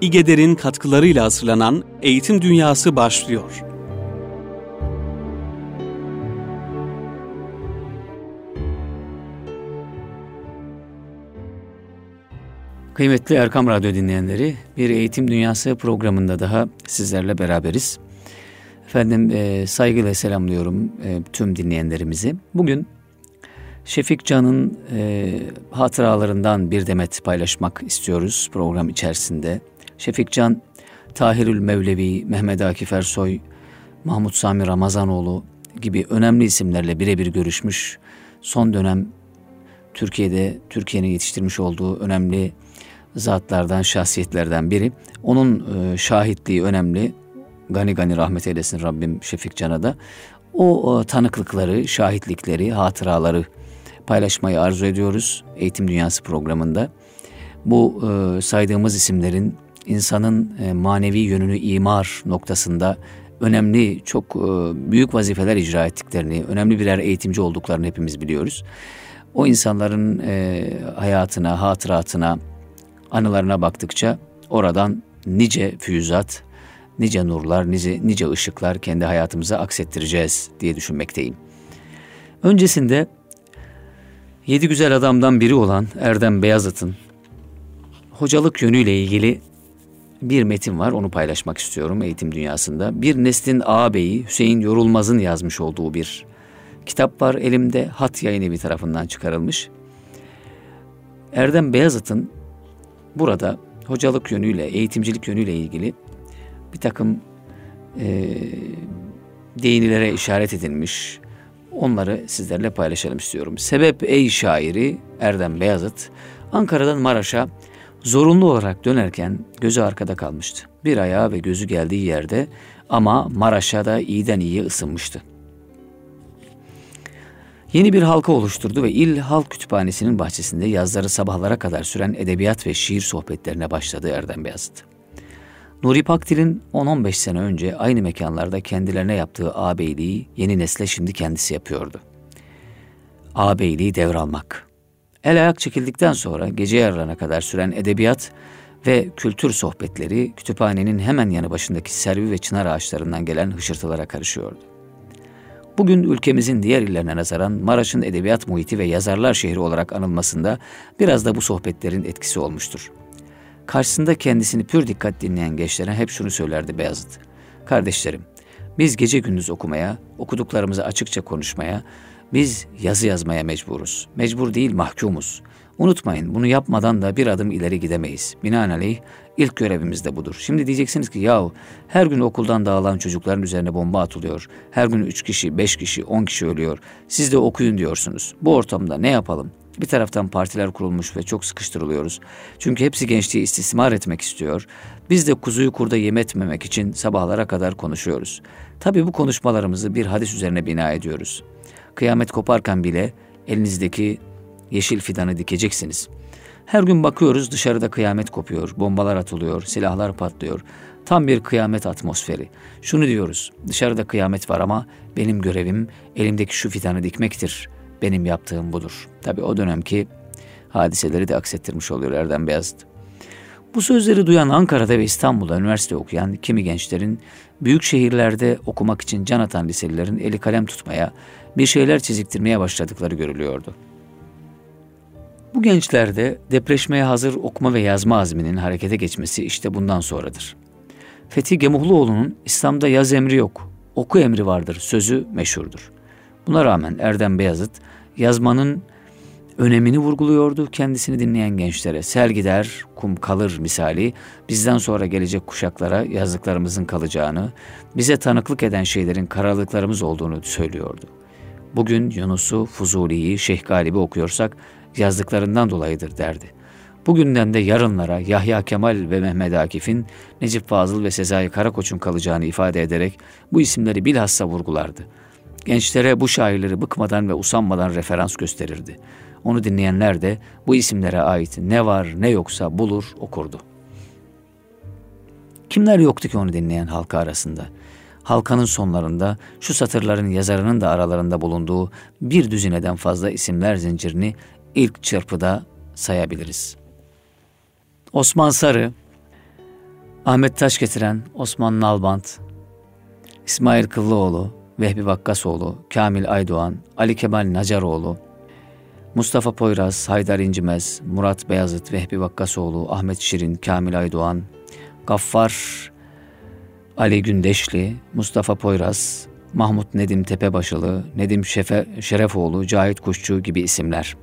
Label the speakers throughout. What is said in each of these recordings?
Speaker 1: İGEDER'in katkılarıyla hazırlanan Eğitim Dünyası başlıyor.
Speaker 2: Kıymetli Erkam Radyo dinleyenleri, bir Eğitim Dünyası programında daha sizlerle beraberiz. Efendim e, saygıyla selamlıyorum e, tüm dinleyenlerimizi. Bugün Şefik Can'ın e, hatıralarından bir demet paylaşmak istiyoruz program içerisinde. Şefik Can, Tahirül Mevlevi, Mehmet Akif Ersoy, Mahmut Sami Ramazanoğlu gibi önemli isimlerle birebir görüşmüş. Son dönem Türkiye'de, Türkiye'nin yetiştirmiş olduğu önemli zatlardan, şahsiyetlerden biri. Onun e, şahitliği önemli. Gani gani rahmet eylesin Rabbim Şefik Can'a da. O, o tanıklıkları, şahitlikleri, hatıraları paylaşmayı arzu ediyoruz Eğitim Dünyası programında. Bu e, saydığımız isimlerin insanın e, manevi yönünü imar noktasında önemli, çok e, büyük vazifeler icra ettiklerini, önemli birer eğitimci olduklarını hepimiz biliyoruz. O insanların e, hayatına, hatıratına, anılarına baktıkça oradan nice füyüzat, nice nurlar, nice, nice ışıklar kendi hayatımıza aksettireceğiz diye düşünmekteyim. Öncesinde yedi güzel adamdan biri olan Erdem Beyazıt'ın hocalık yönüyle ilgili bir metin var onu paylaşmak istiyorum eğitim dünyasında. Bir neslin ağabeyi Hüseyin Yorulmaz'ın yazmış olduğu bir kitap var elimde. Hat yayın bir tarafından çıkarılmış. Erdem Beyazıt'ın burada hocalık yönüyle, eğitimcilik yönüyle ilgili bir takım e, değinilere işaret edilmiş. Onları sizlerle paylaşalım istiyorum. Sebep ey şairi Erdem Beyazıt Ankara'dan Maraş'a zorunlu olarak dönerken gözü arkada kalmıştı. Bir ayağı ve gözü geldiği yerde ama Maraş'a da iyiden iyi ısınmıştı. Yeni bir halka oluşturdu ve İl Halk Kütüphanesi'nin bahçesinde yazları sabahlara kadar süren edebiyat ve şiir sohbetlerine başladı Erdem Beyazıt. Nuri Pakdil'in 10-15 sene önce aynı mekanlarda kendilerine yaptığı ağabeyliği yeni nesle şimdi kendisi yapıyordu. Ağabeyliği devralmak. El ayak çekildikten sonra gece yarılarına kadar süren edebiyat ve kültür sohbetleri kütüphanenin hemen yanı başındaki servi ve çınar ağaçlarından gelen hışırtılara karışıyordu. Bugün ülkemizin diğer illerine nazaran Maraş'ın edebiyat muhiti ve yazarlar şehri olarak anılmasında biraz da bu sohbetlerin etkisi olmuştur. Karşısında kendisini pür dikkat dinleyen gençlere hep şunu söylerdi Beyazıt. Kardeşlerim, biz gece gündüz okumaya, okuduklarımızı açıkça konuşmaya, biz yazı yazmaya mecburuz. Mecbur değil mahkumuz. Unutmayın bunu yapmadan da bir adım ileri gidemeyiz. Binaenaleyh ilk görevimiz de budur. Şimdi diyeceksiniz ki yahu her gün okuldan dağılan çocukların üzerine bomba atılıyor. Her gün üç kişi, beş kişi, on kişi ölüyor. Siz de okuyun diyorsunuz. Bu ortamda ne yapalım? Bir taraftan partiler kurulmuş ve çok sıkıştırılıyoruz. Çünkü hepsi gençliği istismar etmek istiyor. Biz de kuzuyu kurda yem etmemek için sabahlara kadar konuşuyoruz. Tabii bu konuşmalarımızı bir hadis üzerine bina ediyoruz. Kıyamet koparken bile elinizdeki yeşil fidanı dikeceksiniz. Her gün bakıyoruz dışarıda kıyamet kopuyor, bombalar atılıyor, silahlar patlıyor. Tam bir kıyamet atmosferi. Şunu diyoruz, dışarıda kıyamet var ama benim görevim elimdeki şu fidanı dikmektir. Benim yaptığım budur. Tabi o dönemki hadiseleri de aksettirmiş oluyor Erdem Beyazıt. Bu sözleri duyan Ankara'da ve İstanbul'da üniversite okuyan kimi gençlerin büyük şehirlerde okumak için can atan liselilerin eli kalem tutmaya, bir şeyler çiziktirmeye başladıkları görülüyordu. Bu gençlerde depreşmeye hazır okuma ve yazma azminin harekete geçmesi işte bundan sonradır. Fethi Gemuhluoğlu'nun İslam'da yaz emri yok, oku emri vardır sözü meşhurdur. Buna rağmen Erdem Beyazıt yazmanın önemini vurguluyordu kendisini dinleyen gençlere. Sel gider, kum kalır misali bizden sonra gelecek kuşaklara yazdıklarımızın kalacağını, bize tanıklık eden şeylerin karalıklarımız olduğunu söylüyordu. Bugün Yunus'u, Fuzuli'yi, Şeyh Galip'i okuyorsak yazdıklarından dolayıdır derdi. Bugünden de yarınlara Yahya Kemal ve Mehmet Akif'in, Necip Fazıl ve Sezai Karakoç'un kalacağını ifade ederek bu isimleri bilhassa vurgulardı. Gençlere bu şairleri bıkmadan ve usanmadan referans gösterirdi. Onu dinleyenler de bu isimlere ait ne var ne yoksa bulur okurdu. Kimler yoktu ki onu dinleyen halka arasında? Halkanın sonlarında şu satırların yazarının da aralarında bulunduğu bir düzineden fazla isimler zincirini ilk çırpıda sayabiliriz. Osman Sarı, Ahmet Taş getiren Osman Nalbant, İsmail Kıllıoğlu, Vehbi Vakkasoğlu, Kamil Aydoğan, Ali Kemal Nacaroğlu, Mustafa Poyraz, Haydar İncimez, Murat Beyazıt, Vehbi Vakkasoğlu, Ahmet Şirin, Kamil Aydoğan, Gaffar, Ali Gündeşli, Mustafa Poyraz, Mahmut Nedim Tepebaşılı, Nedim Şefe, Şerefoğlu, Cahit Kuşçu gibi isimler.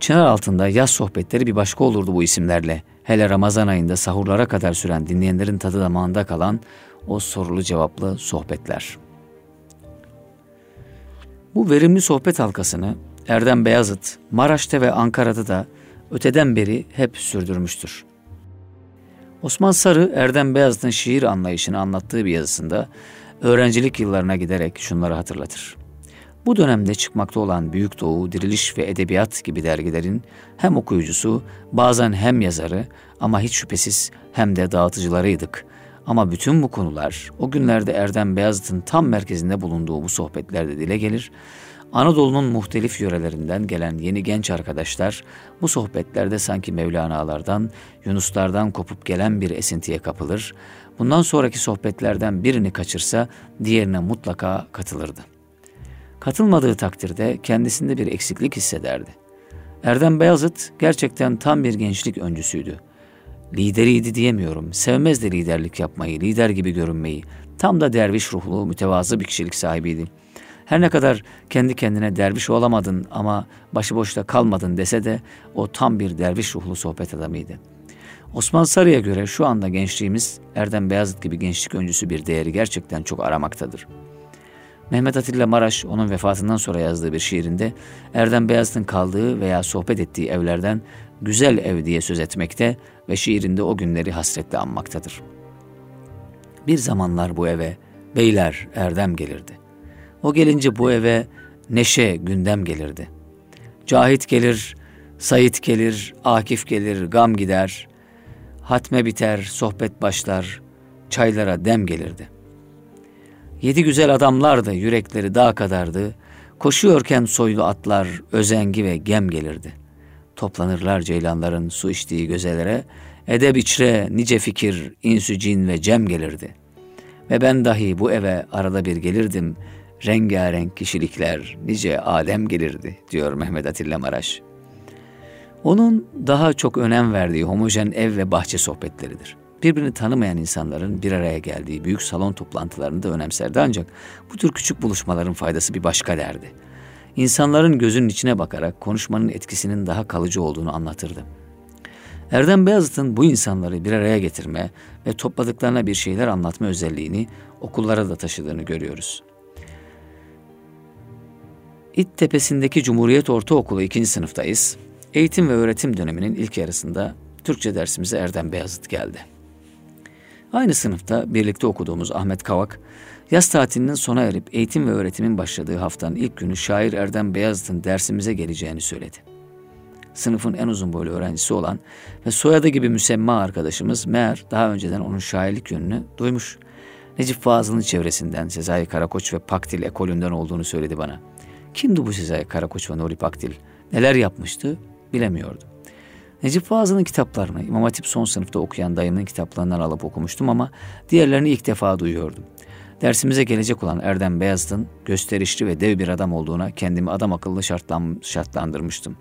Speaker 2: Çınar altında yaz sohbetleri bir başka olurdu bu isimlerle. Hele Ramazan ayında sahurlara kadar süren dinleyenlerin tadı damağında kalan o sorulu cevaplı sohbetler. Bu verimli sohbet halkasını Erdem Beyazıt, Maraş'ta ve Ankara'da da öteden beri hep sürdürmüştür. Osman Sarı, Erdem Beyazıt'ın şiir anlayışını anlattığı bir yazısında öğrencilik yıllarına giderek şunları hatırlatır. Bu dönemde çıkmakta olan Büyük Doğu, Diriliş ve Edebiyat gibi dergilerin hem okuyucusu, bazen hem yazarı ama hiç şüphesiz hem de dağıtıcılarıydık. Ama bütün bu konular o günlerde Erdem Beyazıt'ın tam merkezinde bulunduğu bu sohbetlerde dile gelir. Anadolu'nun muhtelif yörelerinden gelen yeni genç arkadaşlar bu sohbetlerde sanki Mevlana'lardan, Yunuslardan kopup gelen bir esintiye kapılır. Bundan sonraki sohbetlerden birini kaçırsa diğerine mutlaka katılırdı. Katılmadığı takdirde kendisinde bir eksiklik hissederdi. Erdem Beyazıt gerçekten tam bir gençlik öncüsüydü. Lideriydi diyemiyorum. Sevmezdi liderlik yapmayı, lider gibi görünmeyi. Tam da derviş ruhlu, mütevazı bir kişilik sahibiydi. Her ne kadar kendi kendine derviş olamadın ama başıboşta kalmadın dese de o tam bir derviş ruhlu sohbet adamıydı. Osman Sarı'ya göre şu anda gençliğimiz Erdem Beyazıt gibi gençlik öncüsü bir değeri gerçekten çok aramaktadır.'' Mehmet Atilla Maraş onun vefatından sonra yazdığı bir şiirinde Erdem Beyazıt'ın kaldığı veya sohbet ettiği evlerden güzel ev diye söz etmekte ve şiirinde o günleri hasretle anmaktadır. Bir zamanlar bu eve beyler Erdem gelirdi. O gelince bu eve neşe gündem gelirdi. Cahit gelir, Sayit gelir, Akif gelir, gam gider. Hatme biter, sohbet başlar, çaylara dem gelirdi. Yedi güzel adamlardı, yürekleri dağ kadardı. Koşuyorken soylu atlar, özengi ve gem gelirdi. Toplanırlar ceylanların su içtiği gözelere, edeb içre nice fikir, insü cin ve cem gelirdi. Ve ben dahi bu eve arada bir gelirdim, rengarenk kişilikler, nice alem gelirdi, diyor Mehmet Atilla Maraş. Onun daha çok önem verdiği homojen ev ve bahçe sohbetleridir birbirini tanımayan insanların bir araya geldiği büyük salon toplantılarını da önemserdi ancak bu tür küçük buluşmaların faydası bir başka derdi. İnsanların gözünün içine bakarak konuşmanın etkisinin daha kalıcı olduğunu anlatırdı. Erdem Beyazıt'ın bu insanları bir araya getirme ve topladıklarına bir şeyler anlatma özelliğini okullara da taşıdığını görüyoruz. İt Tepesi'ndeki Cumhuriyet Ortaokulu ikinci sınıftayız. Eğitim ve öğretim döneminin ilk yarısında Türkçe dersimize Erdem Beyazıt geldi. Aynı sınıfta birlikte okuduğumuz Ahmet Kavak, yaz tatilinin sona erip eğitim ve öğretimin başladığı haftanın ilk günü şair Erdem Beyazıt'ın dersimize geleceğini söyledi. Sınıfın en uzun boylu öğrencisi olan ve soyadı gibi müsemma arkadaşımız meğer daha önceden onun şairlik yönünü duymuş. Necip Fazıl'ın çevresinden Sezai Karakoç ve Pakdil ekolünden olduğunu söyledi bana. Kimdi bu Sezai Karakoç ve Nuri Pakdil? Neler yapmıştı bilemiyordu. Necip Fazıl'ın kitaplarını İmam Hatip son sınıfta okuyan dayımın kitaplarından alıp okumuştum ama diğerlerini ilk defa duyuyordum. Dersimize gelecek olan Erdem Beyazıt'ın gösterişli ve dev bir adam olduğuna kendimi adam akıllı şartlan, şartlandırmıştım.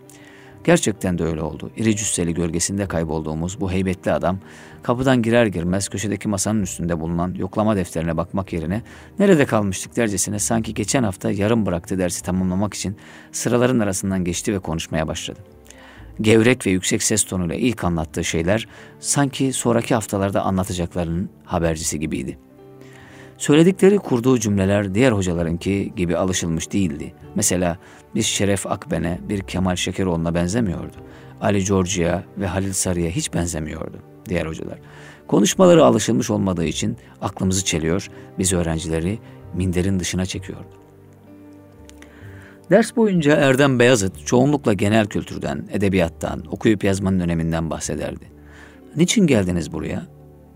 Speaker 2: Gerçekten de öyle oldu. İri cüsseli gölgesinde kaybolduğumuz bu heybetli adam kapıdan girer girmez köşedeki masanın üstünde bulunan yoklama defterine bakmak yerine nerede kalmıştık dercesine sanki geçen hafta yarım bıraktı dersi tamamlamak için sıraların arasından geçti ve konuşmaya başladı gevrek ve yüksek ses tonuyla ilk anlattığı şeyler sanki sonraki haftalarda anlatacaklarının habercisi gibiydi. Söyledikleri kurduğu cümleler diğer hocalarınki gibi alışılmış değildi. Mesela bir Şeref Akben'e, bir Kemal Şekeroğlu'na benzemiyordu. Ali Georgia ve Halil Sarı'ya hiç benzemiyordu diğer hocalar. Konuşmaları alışılmış olmadığı için aklımızı çeliyor, biz öğrencileri minderin dışına çekiyordu. Ders boyunca Erdem Beyazıt çoğunlukla genel kültürden, edebiyattan, okuyup yazmanın öneminden bahsederdi. Niçin geldiniz buraya?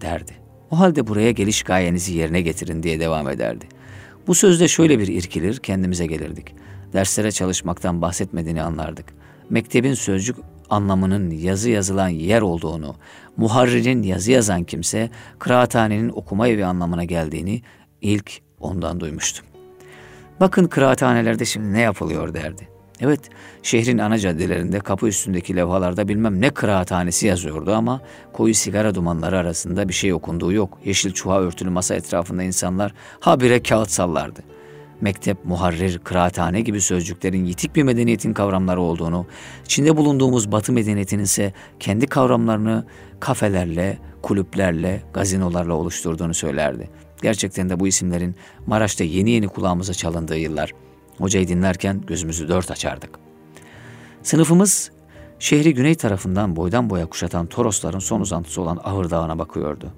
Speaker 2: derdi. O halde buraya geliş gayenizi yerine getirin diye devam ederdi. Bu sözde şöyle bir irkilir, kendimize gelirdik. Derslere çalışmaktan bahsetmediğini anlardık. Mektebin sözcük anlamının yazı yazılan yer olduğunu, muharririn yazı yazan kimse kıraathanenin okuma evi anlamına geldiğini ilk ondan duymuştum. Bakın kıraathanelerde şimdi ne yapılıyor derdi. Evet, şehrin ana caddelerinde kapı üstündeki levhalarda bilmem ne kıraathanesi yazıyordu ama koyu sigara dumanları arasında bir şey okunduğu yok. Yeşil çuha örtülü masa etrafında insanlar habire kağıt sallardı. Mektep, muharrir, kıraathane gibi sözcüklerin yitik bir medeniyetin kavramları olduğunu, içinde bulunduğumuz batı medeniyetinin ise kendi kavramlarını kafelerle, kulüplerle, gazinolarla oluşturduğunu söylerdi. Gerçekten de bu isimlerin Maraş'ta yeni yeni kulağımıza çalındığı yıllar. Hocayı dinlerken gözümüzü dört açardık. Sınıfımız şehri güney tarafından boydan boya kuşatan Torosların son uzantısı olan Ahır Dağı'na bakıyordu.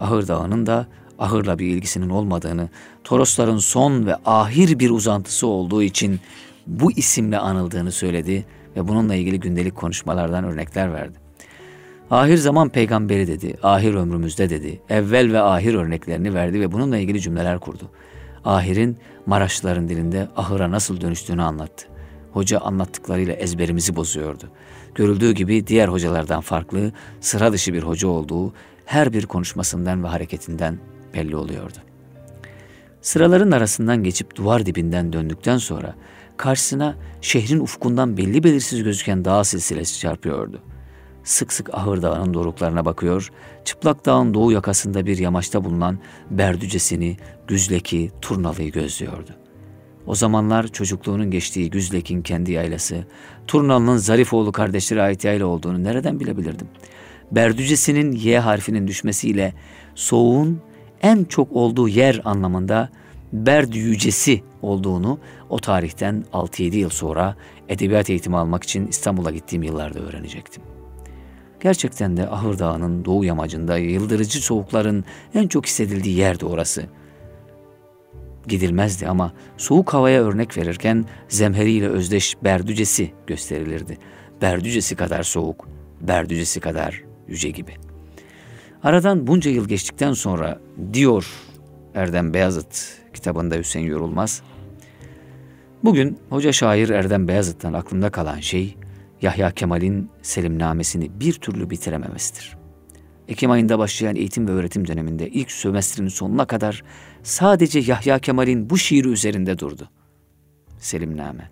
Speaker 2: Ahır Dağı'nın da ahırla bir ilgisinin olmadığını, Torosların son ve ahir bir uzantısı olduğu için bu isimle anıldığını söyledi ve bununla ilgili gündelik konuşmalardan örnekler verdi. Ahir zaman peygamberi dedi, ahir ömrümüzde dedi, evvel ve ahir örneklerini verdi ve bununla ilgili cümleler kurdu. Ahir'in Maraşlıların dilinde ahıra nasıl dönüştüğünü anlattı. Hoca anlattıklarıyla ezberimizi bozuyordu. Görüldüğü gibi diğer hocalardan farklı, sıra dışı bir hoca olduğu her bir konuşmasından ve hareketinden belli oluyordu. Sıraların arasından geçip duvar dibinden döndükten sonra karşısına şehrin ufkundan belli belirsiz gözüken dağ silsilesi çarpıyordu. Sık sık Ahır Dağı'nın doruklarına bakıyor, çıplak dağın doğu yakasında bir yamaçta bulunan Berdücesini, Güzleki, Turnalı'yı gözlüyordu. O zamanlar çocukluğunun geçtiği Güzlek'in kendi yaylası, Turnalı'nın Zarifoğlu kardeşleri ait yayla olduğunu nereden bilebilirdim? Berdücesinin Y harfinin düşmesiyle soğuğun en çok olduğu yer anlamında Berdücesi olduğunu o tarihten 6-7 yıl sonra edebiyat eğitimi almak için İstanbul'a gittiğim yıllarda öğrenecektim. Gerçekten de Ahır Dağı'nın doğu yamacında yıldırıcı soğukların en çok hissedildiği yerdi orası. Gidilmezdi ama soğuk havaya örnek verirken zemheriyle özdeş Berdücesi gösterilirdi. Berdücesi kadar soğuk, Berdücesi kadar yüce gibi. Aradan bunca yıl geçtikten sonra diyor Erdem Beyazıt kitabında Hüseyin Yorulmaz. Bugün hoca şair Erdem Beyazıt'tan aklımda kalan şey Yahya Kemal'in selimnamesini bir türlü bitirememesidir. Ekim ayında başlayan eğitim ve öğretim döneminde ilk sömestrinin sonuna kadar sadece Yahya Kemal'in bu şiiri üzerinde durdu. Selimname.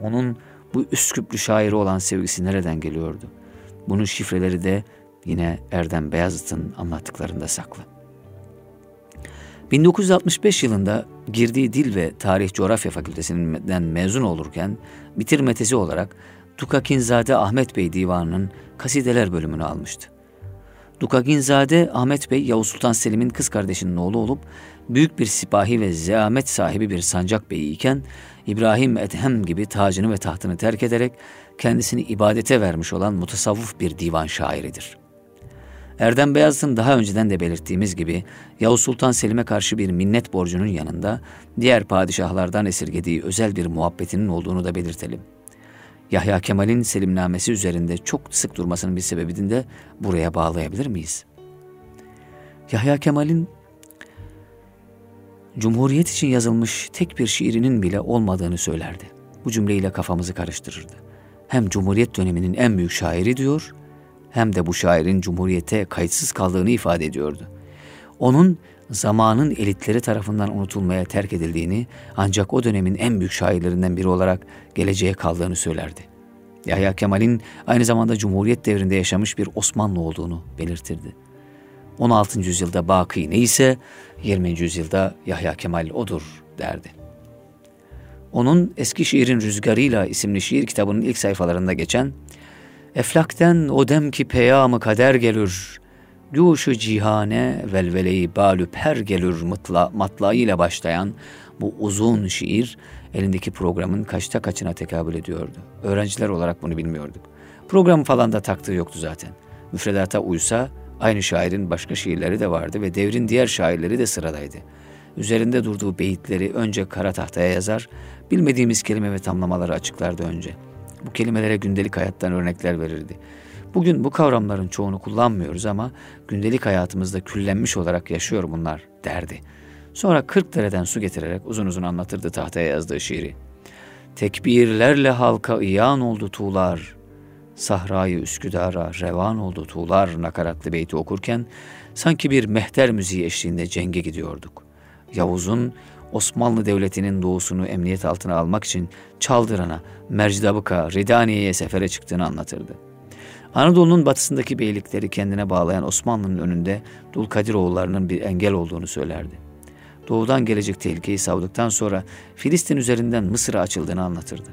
Speaker 2: Onun bu Üsküplü şairi olan sevgisi nereden geliyordu? Bunun şifreleri de yine Erdem Beyazıt'ın anlattıklarında saklı. 1965 yılında girdiği Dil ve Tarih Coğrafya Fakültesinden mezun olurken bitirme tezi olarak Dukakinzade Ahmet Bey Divanı'nın Kasideler bölümünü almıştı. Dukakinzade Ahmet Bey Yavuz Sultan Selim'in kız kardeşinin oğlu olup büyük bir sipahi ve zeamet sahibi bir sancak beyi iken İbrahim Ethem gibi tacını ve tahtını terk ederek kendisini ibadete vermiş olan mutasavvuf bir divan şairidir.'' Erdem Beyazıt'ın daha önceden de belirttiğimiz gibi Yavuz Sultan Selim'e karşı bir minnet borcunun yanında diğer padişahlardan esirgediği özel bir muhabbetinin olduğunu da belirtelim. Yahya Kemal'in selimnamesi üzerinde çok sık durmasının bir sebebini de buraya bağlayabilir miyiz? Yahya Kemal'in Cumhuriyet için yazılmış tek bir şiirinin bile olmadığını söylerdi. Bu cümleyle kafamızı karıştırırdı. Hem Cumhuriyet döneminin en büyük şairi diyor hem de bu şairin Cumhuriyete kayıtsız kaldığını ifade ediyordu. Onun zamanın elitleri tarafından unutulmaya terk edildiğini ancak o dönemin en büyük şairlerinden biri olarak geleceğe kaldığını söylerdi. Yahya Kemal'in aynı zamanda Cumhuriyet devrinde yaşamış bir Osmanlı olduğunu belirtirdi. 16. yüzyılda Baki neyse 20. yüzyılda Yahya Kemal odur derdi. Onun Eski Şiirin Rüzgarıyla isimli şiir kitabının ilk sayfalarında geçen Eflakten o dem ki peyamı kader gelir, Guşu cihane velveleyi balü per gelir mutla, matla ile başlayan bu uzun şiir elindeki programın kaçta kaçına tekabül ediyordu. Öğrenciler olarak bunu bilmiyorduk. Program falan da taktığı yoktu zaten. Müfredata uysa aynı şairin başka şiirleri de vardı ve devrin diğer şairleri de sıradaydı. Üzerinde durduğu beyitleri önce kara tahtaya yazar, bilmediğimiz kelime ve tamlamaları açıklardı önce.'' Bu kelimelere gündelik hayattan örnekler verirdi. Bugün bu kavramların çoğunu kullanmıyoruz ama gündelik hayatımızda küllenmiş olarak yaşıyor bunlar derdi. Sonra kırk dereden su getirerek uzun uzun anlatırdı tahtaya yazdığı şiiri. Tekbirlerle halka iyan oldu tuğlar, Sahrayı Üsküdar'a revan oldu tuğlar nakaratlı beyti okurken sanki bir mehter müziği eşliğinde cenge gidiyorduk. Yavuz'un Osmanlı Devleti'nin doğusunu emniyet altına almak için Çaldıran'a, Mercidabık'a, Ridaniye'ye sefere çıktığını anlatırdı. Anadolu'nun batısındaki beylikleri kendine bağlayan Osmanlı'nın önünde Dulkadiroğullarının bir engel olduğunu söylerdi. Doğudan gelecek tehlikeyi savduktan sonra Filistin üzerinden Mısır'a açıldığını anlatırdı.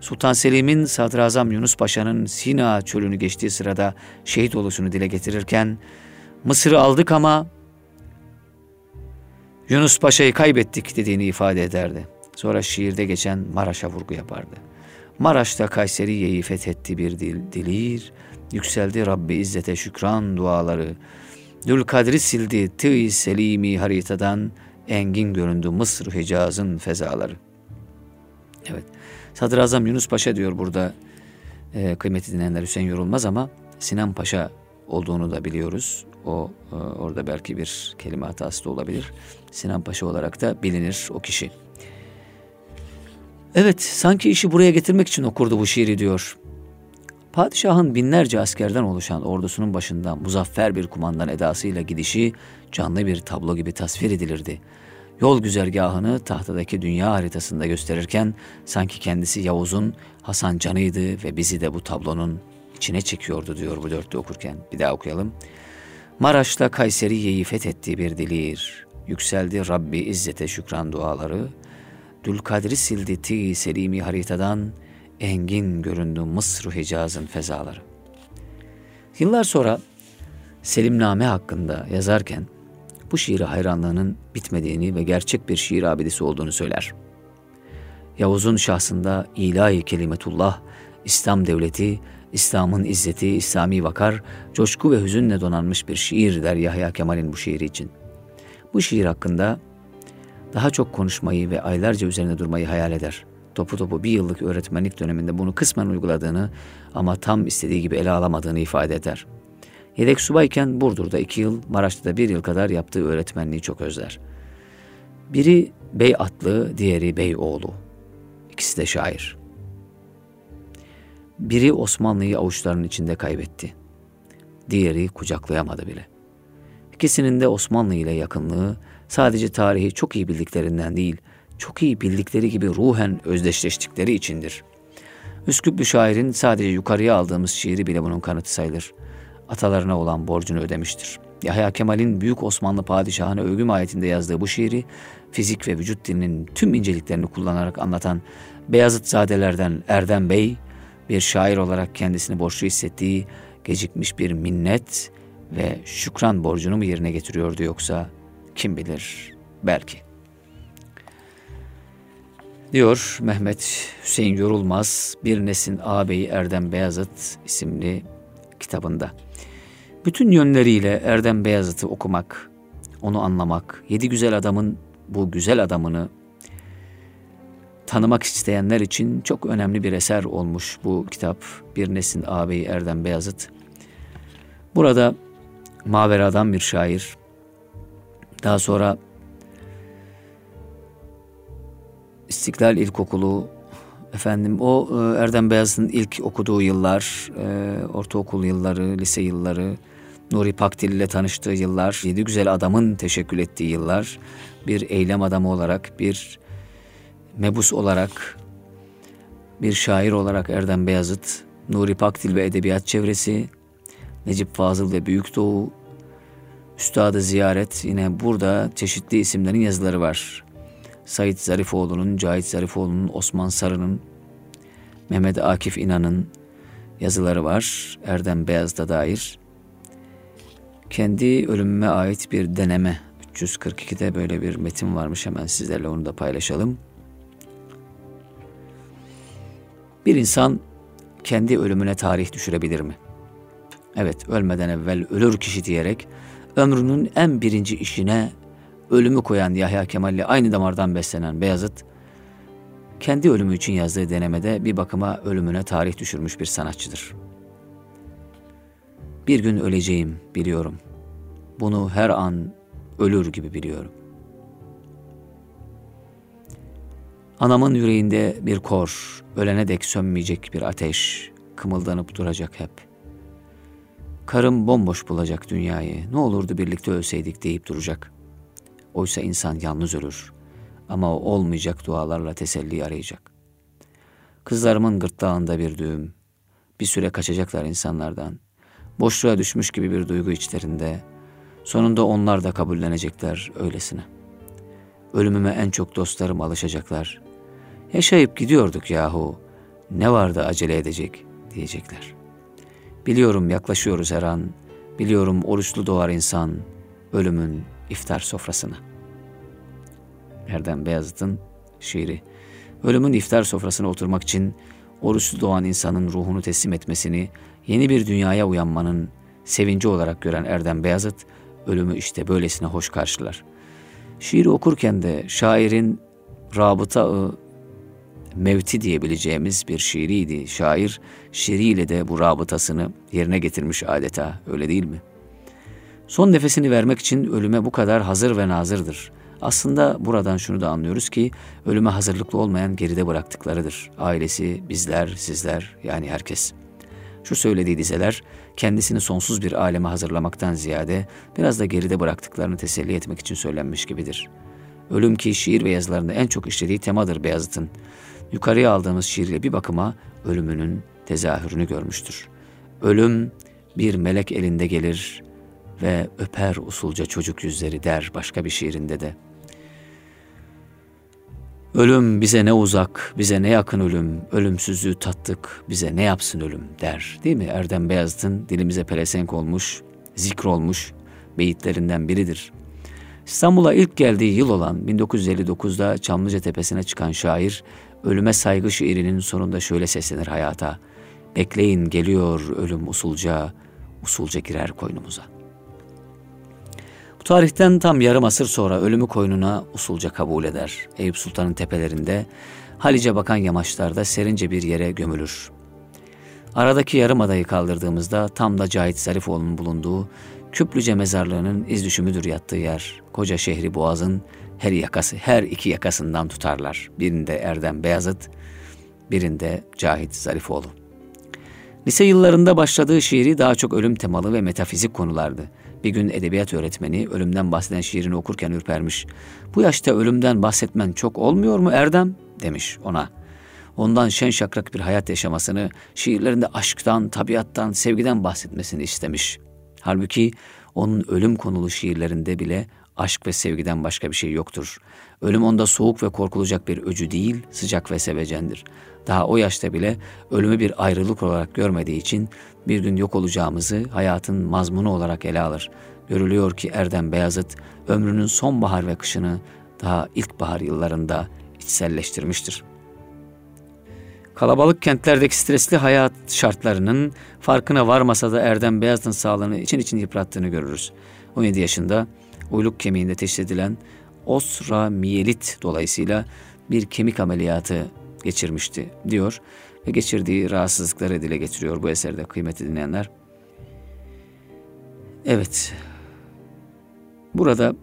Speaker 2: Sultan Selim'in Sadrazam Yunus Paşa'nın Sina çölünü geçtiği sırada şehit oluşunu dile getirirken Mısır'ı aldık ama Yunus Paşa'yı kaybettik dediğini ifade ederdi. Sonra şiirde geçen Maraş'a vurgu yapardı. Maraş'ta Kayseriye'yi fethetti bir dil, dilir, yükseldi Rabbi İzzete şükran duaları. Dülkadri sildi tığ selimi haritadan, engin göründü Mısır Hicaz'ın fezaları. Evet, Sadrazam Yunus Paşa diyor burada, e, kıymeti dinleyenler Hüseyin yorulmaz ama Sinan Paşa olduğunu da biliyoruz. O e, orada belki bir kelime hatası da olabilir. Sinan Paşa olarak da bilinir o kişi. Evet, sanki işi buraya getirmek için okurdu bu şiiri diyor. Padişahın binlerce askerden oluşan ordusunun başında muzaffer bir kumandan edasıyla gidişi canlı bir tablo gibi tasvir edilirdi. Yol güzergahını tahtadaki dünya haritasında gösterirken sanki kendisi Yavuz'un Hasan Canı'ydı ve bizi de bu tablonun içine çekiyordu diyor bu dörtte okurken. Bir daha okuyalım. Maraş'ta Kayseriye'yi fethettiği bir dilir. Yükseldi Rabbi İzzete şükran duaları. Dülkadri sildi ti selimi haritadan. Engin göründü Mısır Hicaz'ın fezaları. Yıllar sonra Selimname hakkında yazarken bu şiiri hayranlığının bitmediğini ve gerçek bir şiir abidesi olduğunu söyler. Yavuz'un şahsında ilahi kelimetullah, İslam devleti, İslam'ın izzeti, İslami vakar, coşku ve hüzünle donanmış bir şiir der Yahya Kemal'in bu şiiri için. Bu şiir hakkında daha çok konuşmayı ve aylarca üzerine durmayı hayal eder. Topu topu bir yıllık öğretmenlik döneminde bunu kısmen uyguladığını ama tam istediği gibi ele alamadığını ifade eder. Yedek subayken Burdur'da iki yıl, Maraş'ta da bir yıl kadar yaptığı öğretmenliği çok özler. Biri bey atlı, diğeri bey oğlu. İkisi de şair. Biri Osmanlı'yı avuçlarının içinde kaybetti. Diğeri kucaklayamadı bile. İkisinin de Osmanlı ile yakınlığı sadece tarihi çok iyi bildiklerinden değil, çok iyi bildikleri gibi ruhen özdeşleştikleri içindir. Üsküplü şairin sadece yukarıya aldığımız şiiri bile bunun kanıtı sayılır. Atalarına olan borcunu ödemiştir. Yahya Kemal'in Büyük Osmanlı Padişahı'na övgü mahiyetinde yazdığı bu şiiri, fizik ve vücut dilinin tüm inceliklerini kullanarak anlatan Beyazıt Zadelerden Erdem Bey, bir şair olarak kendisini borçlu hissettiği gecikmiş bir minnet ve şükran borcunu mu yerine getiriyordu yoksa kim bilir belki. Diyor Mehmet Hüseyin Yorulmaz Bir Nesin Ağabeyi Erdem Beyazıt isimli kitabında. Bütün yönleriyle Erdem Beyazıt'ı okumak, onu anlamak, yedi güzel adamın bu güzel adamını tanımak isteyenler için çok önemli bir eser olmuş bu kitap. Bir Nesin Ağabeyi Erdem Beyazıt. Burada Mavera'dan bir şair. Daha sonra İstiklal İlkokulu, efendim o e, Erdem Beyazıt'ın ilk okuduğu yıllar, e, ortaokul yılları, lise yılları, Nuri Pakdil ile tanıştığı yıllar, yedi güzel adamın teşekkül ettiği yıllar, bir eylem adamı olarak, bir mebus olarak, bir şair olarak Erdem Beyazıt, Nuri Pakdil ve Edebiyat Çevresi, Necip Fazıl ve Büyük Doğu, Üstadı Ziyaret, yine burada çeşitli isimlerin yazıları var. Said Zarifoğlu'nun, Cahit Zarifoğlu'nun, Osman Sarı'nın, Mehmet Akif İnan'ın yazıları var. Erdem Beyaz'da dair. Kendi ölümüme ait bir deneme 342'de böyle bir metin varmış hemen sizlerle onu da paylaşalım. Bir insan kendi ölümüne tarih düşürebilir mi? Evet, ölmeden evvel ölür kişi diyerek ömrünün en birinci işine ölümü koyan Yahya Kemal'le aynı damardan beslenen Beyazıt, kendi ölümü için yazdığı denemede bir bakıma ölümüne tarih düşürmüş bir sanatçıdır. Bir gün öleceğim biliyorum. Bunu her an ölür gibi biliyorum. Anamın yüreğinde bir kor, ölene dek sönmeyecek bir ateş. kımıldanıp duracak hep. Karım bomboş bulacak dünyayı, ne olurdu birlikte ölseydik deyip duracak. Oysa insan yalnız ölür ama o olmayacak dualarla teselli arayacak. Kızlarımın gırtlağında bir düğüm, bir süre kaçacaklar insanlardan. Boşluğa düşmüş gibi bir duygu içlerinde. Sonunda onlar da kabullenecekler öylesine. Ölümüme en çok dostlarım alışacaklar. Yaşayıp gidiyorduk yahu. Ne vardı acele edecek diyecekler. Biliyorum yaklaşıyoruz her an. Biliyorum oruçlu doğar insan ölümün iftar sofrasına. Erdem Beyazıt'ın şiiri. Ölümün iftar sofrasına oturmak için oruçlu doğan insanın ruhunu teslim etmesini, yeni bir dünyaya uyanmanın sevinci olarak gören Erdem Beyazıt, ölümü işte böylesine hoş karşılar. Şiiri okurken de şairin rabıta mevti diyebileceğimiz bir şiiriydi. Şair şiiriyle de bu rabıtasını yerine getirmiş adeta öyle değil mi? Son nefesini vermek için ölüme bu kadar hazır ve nazırdır. Aslında buradan şunu da anlıyoruz ki ölüme hazırlıklı olmayan geride bıraktıklarıdır. Ailesi, bizler, sizler yani herkes. Şu söylediği dizeler kendisini sonsuz bir aleme hazırlamaktan ziyade biraz da geride bıraktıklarını teselli etmek için söylenmiş gibidir. Ölüm ki şiir ve yazılarında en çok işlediği temadır Beyazıt'ın. Yukarıya aldığımız şiirle bir bakıma ölümünün tezahürünü görmüştür. Ölüm bir melek elinde gelir ve öper usulca çocuk yüzleri der başka bir şiirinde de. Ölüm bize ne uzak, bize ne yakın ölüm, ölümsüzlüğü tattık, bize ne yapsın ölüm der. Değil mi? Erdem Beyazıt'ın dilimize pelesenk olmuş, zikrolmuş beyitlerinden biridir. İstanbul'a ilk geldiği yıl olan 1959'da Çamlıca Tepesi'ne çıkan şair, ölüme saygı şiirinin sonunda şöyle seslenir hayata. Bekleyin geliyor ölüm usulca, usulca girer koynumuza.'' Tarihten tam yarım asır sonra ölümü koynuna usulca kabul eder. Eyüp Sultan'ın tepelerinde, Halice bakan yamaçlarda serince bir yere gömülür. Aradaki yarım adayı kaldırdığımızda tam da Cahit Zarifoğlu'nun bulunduğu Küplüce mezarlığının iz düşümüdür yattığı yer. Koca şehri Boğaz'ın her yakası, her iki yakasından tutarlar. Birinde Erdem Beyazıt, birinde Cahit Zarifoğlu. Lise yıllarında başladığı şiiri daha çok ölüm temalı ve metafizik konulardı. Bir gün edebiyat öğretmeni ölümden bahseden şiirini okurken ürpermiş. Bu yaşta ölümden bahsetmen çok olmuyor mu Erdem? demiş ona. Ondan şen şakrak bir hayat yaşamasını, şiirlerinde aşktan, tabiattan, sevgiden bahsetmesini istemiş. Halbuki onun ölüm konulu şiirlerinde bile aşk ve sevgiden başka bir şey yoktur. Ölüm onda soğuk ve korkulacak bir öcü değil, sıcak ve sevecendir. Daha o yaşta bile ölümü bir ayrılık olarak görmediği için bir gün yok olacağımızı hayatın mazmunu olarak ele alır. Görülüyor ki Erdem Beyazıt ömrünün sonbahar ve kışını daha ilkbahar yıllarında içselleştirmiştir. Kalabalık kentlerdeki stresli hayat şartlarının farkına varmasa da Erdem Beyazıt'ın sağlığını için için yıprattığını görürüz. 17 yaşında uyluk kemiğinde teşhis edilen osramiyelit dolayısıyla bir kemik ameliyatı geçirmişti diyor ve geçirdiği rahatsızlıkları dile getiriyor bu eserde kıymetli dinleyenler. Evet, burada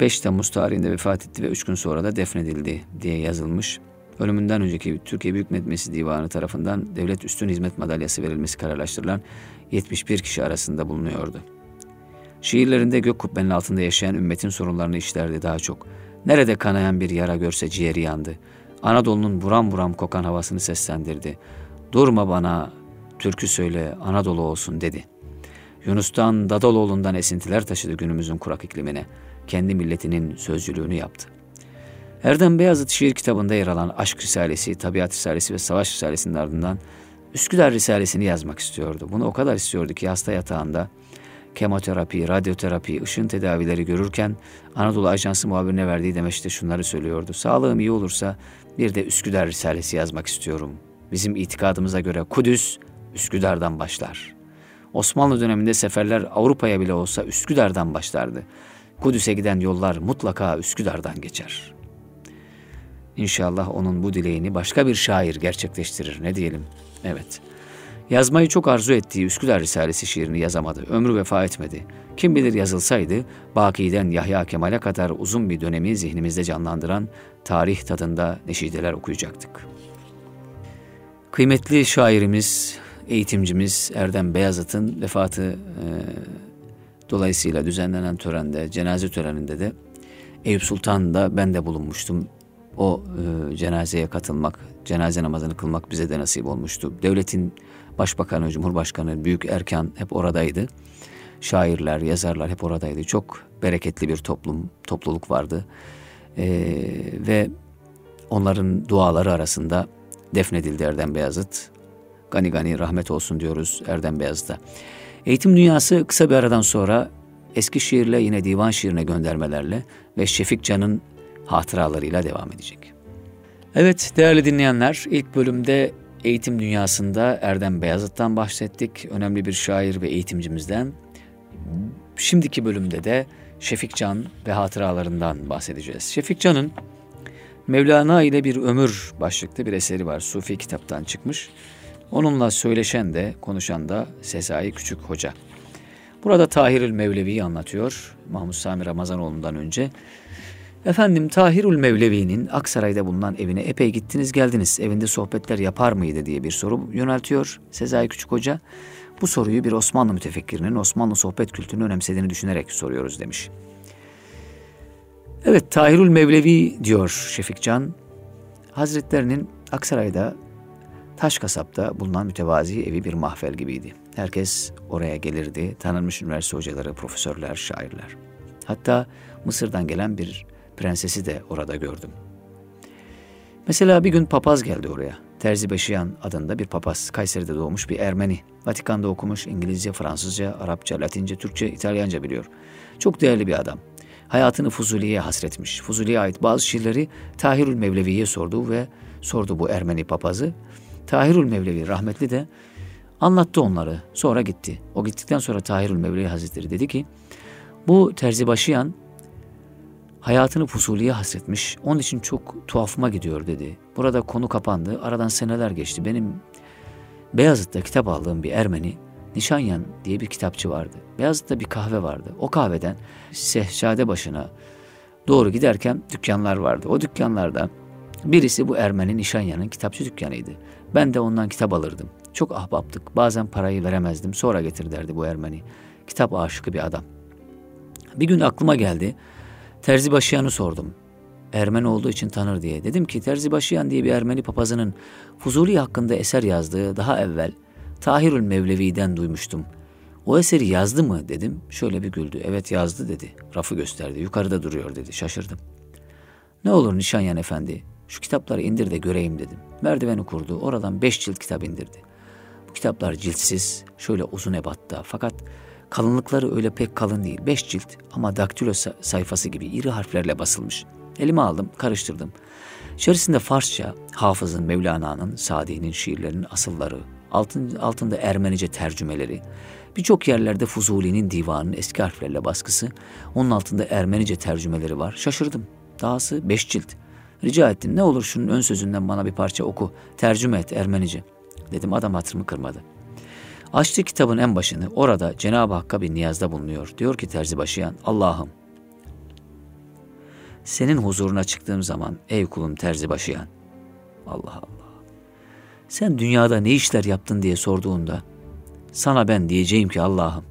Speaker 2: 5 Temmuz tarihinde vefat etti ve 3 gün sonra da defnedildi diye yazılmış. Ölümünden önceki Türkiye Büyük Millet Meclisi Divanı tarafından Devlet Üstün Hizmet Madalyası verilmesi kararlaştırılan 71 kişi arasında bulunuyordu. Şiirlerinde gök kubbenin altında yaşayan ümmetin sorunlarını işlerdi daha çok. Nerede kanayan bir yara görse ciğeri yandı. Anadolu'nun buram buram kokan havasını seslendirdi. Durma bana, türkü söyle, Anadolu olsun dedi. Yunus'tan, Dadaloğlu'ndan esintiler taşıdı günümüzün kurak iklimine. Kendi milletinin sözcülüğünü yaptı. Erdem Beyazıt şiir kitabında yer alan Aşk Risalesi, Tabiat Risalesi ve Savaş Risalesi'nin ardından Üsküdar Risalesini yazmak istiyordu. Bunu o kadar istiyordu ki hasta yatağında kemoterapi, radyoterapi, ışın tedavileri görürken Anadolu Ajansı muhabirine verdiği demeçte şunları söylüyordu. Sağlığım iyi olursa bir de Üsküdar Risalesi yazmak istiyorum. Bizim itikadımıza göre Kudüs Üsküdar'dan başlar. Osmanlı döneminde seferler Avrupa'ya bile olsa Üsküdar'dan başlardı. Kudüs'e giden yollar mutlaka Üsküdar'dan geçer. İnşallah onun bu dileğini başka bir şair gerçekleştirir. Ne diyelim? Evet. Yazmayı çok arzu ettiği Üsküdar Risalesi şiirini yazamadı. Ömrü vefa etmedi. Kim bilir yazılsaydı Baki'den Yahya Kemal'e kadar uzun bir dönemi zihnimizde canlandıran tarih tadında neşideler okuyacaktık. Kıymetli şairimiz eğitimcimiz Erdem Beyazıt'ın vefatı e, dolayısıyla düzenlenen törende, cenaze töreninde de Eyüp Sultan'da ben de bulunmuştum. O e, cenazeye katılmak, cenaze namazını kılmak bize de nasip olmuştu. Devletin başbakanı, cumhurbaşkanı, büyük erkan hep oradaydı. Şairler, yazarlar hep oradaydı. Çok bereketli bir toplum, topluluk vardı. E, ve onların duaları arasında defnedildi Erdem Beyazıt. Gani gani rahmet olsun diyoruz Erdem Beyazıt'a. Eğitim dünyası kısa bir aradan sonra eski şiirle yine divan şiirine göndermelerle ve Şefik Can'ın hatıralarıyla devam edecek. Evet değerli dinleyenler ilk bölümde eğitim dünyasında Erdem Beyazıt'tan bahsettik. Önemli bir şair ve eğitimcimizden. Şimdiki bölümde de Şefik Can ve hatıralarından bahsedeceğiz. Şefik Can'ın Mevlana ile bir ömür başlıklı bir eseri var. Sufi kitaptan çıkmış. Onunla söyleşen de konuşan da Sezai Küçük Hoca. Burada Tahirül Mevlevi'yi anlatıyor Mahmud Sami Ramazanoğlu'ndan önce. Efendim Tahirül Mevlevi'nin Aksaray'da bulunan evine epey gittiniz geldiniz. Evinde sohbetler yapar mıydı diye bir soru yöneltiyor Sezai Küçük Hoca. Bu soruyu bir Osmanlı mütefekkirinin Osmanlı sohbet kültürünü önemsediğini düşünerek soruyoruz demiş. Evet Tahirül Mevlevi diyor Şefikcan. Hazretlerinin Aksaray'da Taş kasapta bulunan mütevazi evi bir mahvel gibiydi. Herkes oraya gelirdi. Tanınmış üniversite hocaları, profesörler, şairler. Hatta Mısır'dan gelen bir prensesi de orada gördüm. Mesela bir gün papaz geldi oraya. Terzi Beşiyan adında bir papaz. Kayseri'de doğmuş bir Ermeni. Vatikan'da okumuş İngilizce, Fransızca, Arapça, Latince, Türkçe, İtalyanca biliyor. Çok değerli bir adam. Hayatını Fuzuli'ye hasretmiş. Fuzuli'ye ait bazı şiirleri Tahirül Mevlevi'ye sordu ve sordu bu Ermeni papazı. Tahirül Mevlevi rahmetli de anlattı onları. Sonra gitti. O gittikten sonra Tahirül Mevlevi Hazretleri dedi ki bu terzi başıyan hayatını Fusuli'ye hasretmiş. Onun için çok tuhafıma gidiyor dedi. Burada konu kapandı. Aradan seneler geçti. Benim Beyazıt'ta kitap aldığım bir Ermeni Nişanyan diye bir kitapçı vardı. Beyazıt'ta bir kahve vardı. O kahveden Sehşade başına doğru giderken dükkanlar vardı. O dükkanlardan birisi bu Ermeni Nişanyan'ın kitapçı dükkanıydı. Ben de ondan kitap alırdım. Çok ahbaptık. Bazen parayı veremezdim. Sonra getir derdi bu Ermeni. Kitap aşıkı bir adam. Bir gün aklıma geldi. Terzi Başıyan'ı sordum. Ermeni olduğu için tanır diye. Dedim ki Terzi Başıyan diye bir Ermeni papazının Fuzuli hakkında eser yazdığı daha evvel Tahirül Mevlevi'den duymuştum. O eseri yazdı mı dedim. Şöyle bir güldü. Evet yazdı dedi. Rafı gösterdi. Yukarıda duruyor dedi. Şaşırdım. Ne olur Nişanyan Efendi şu kitapları indir de göreyim dedim. Merdiveni kurdu. Oradan beş cilt kitap indirdi. Bu kitaplar ciltsiz, şöyle uzun ebatta fakat kalınlıkları öyle pek kalın değil. Beş cilt ama daktilo sayfası gibi iri harflerle basılmış. Elime aldım, karıştırdım. İçerisinde Farsça, Hafız'ın, Mevlana'nın, Sadi'nin şiirlerinin asılları, altın, altında Ermenice tercümeleri, birçok yerlerde Fuzuli'nin divanının eski harflerle baskısı, onun altında Ermenice tercümeleri var. Şaşırdım. Dahası beş cilt. Rica ettim ne olur şunun ön sözünden bana bir parça oku, tercüme et Ermenice. Dedim adam hatırımı kırmadı. Açtı kitabın en başını. Orada Cenab-ı Hakk'a bir niyazda bulunuyor. Diyor ki terzi başıyan Allah'ım senin huzuruna çıktığım zaman ey kulum terzi başıyan Allah Allah sen dünyada ne işler yaptın diye sorduğunda sana ben diyeceğim ki Allah'ım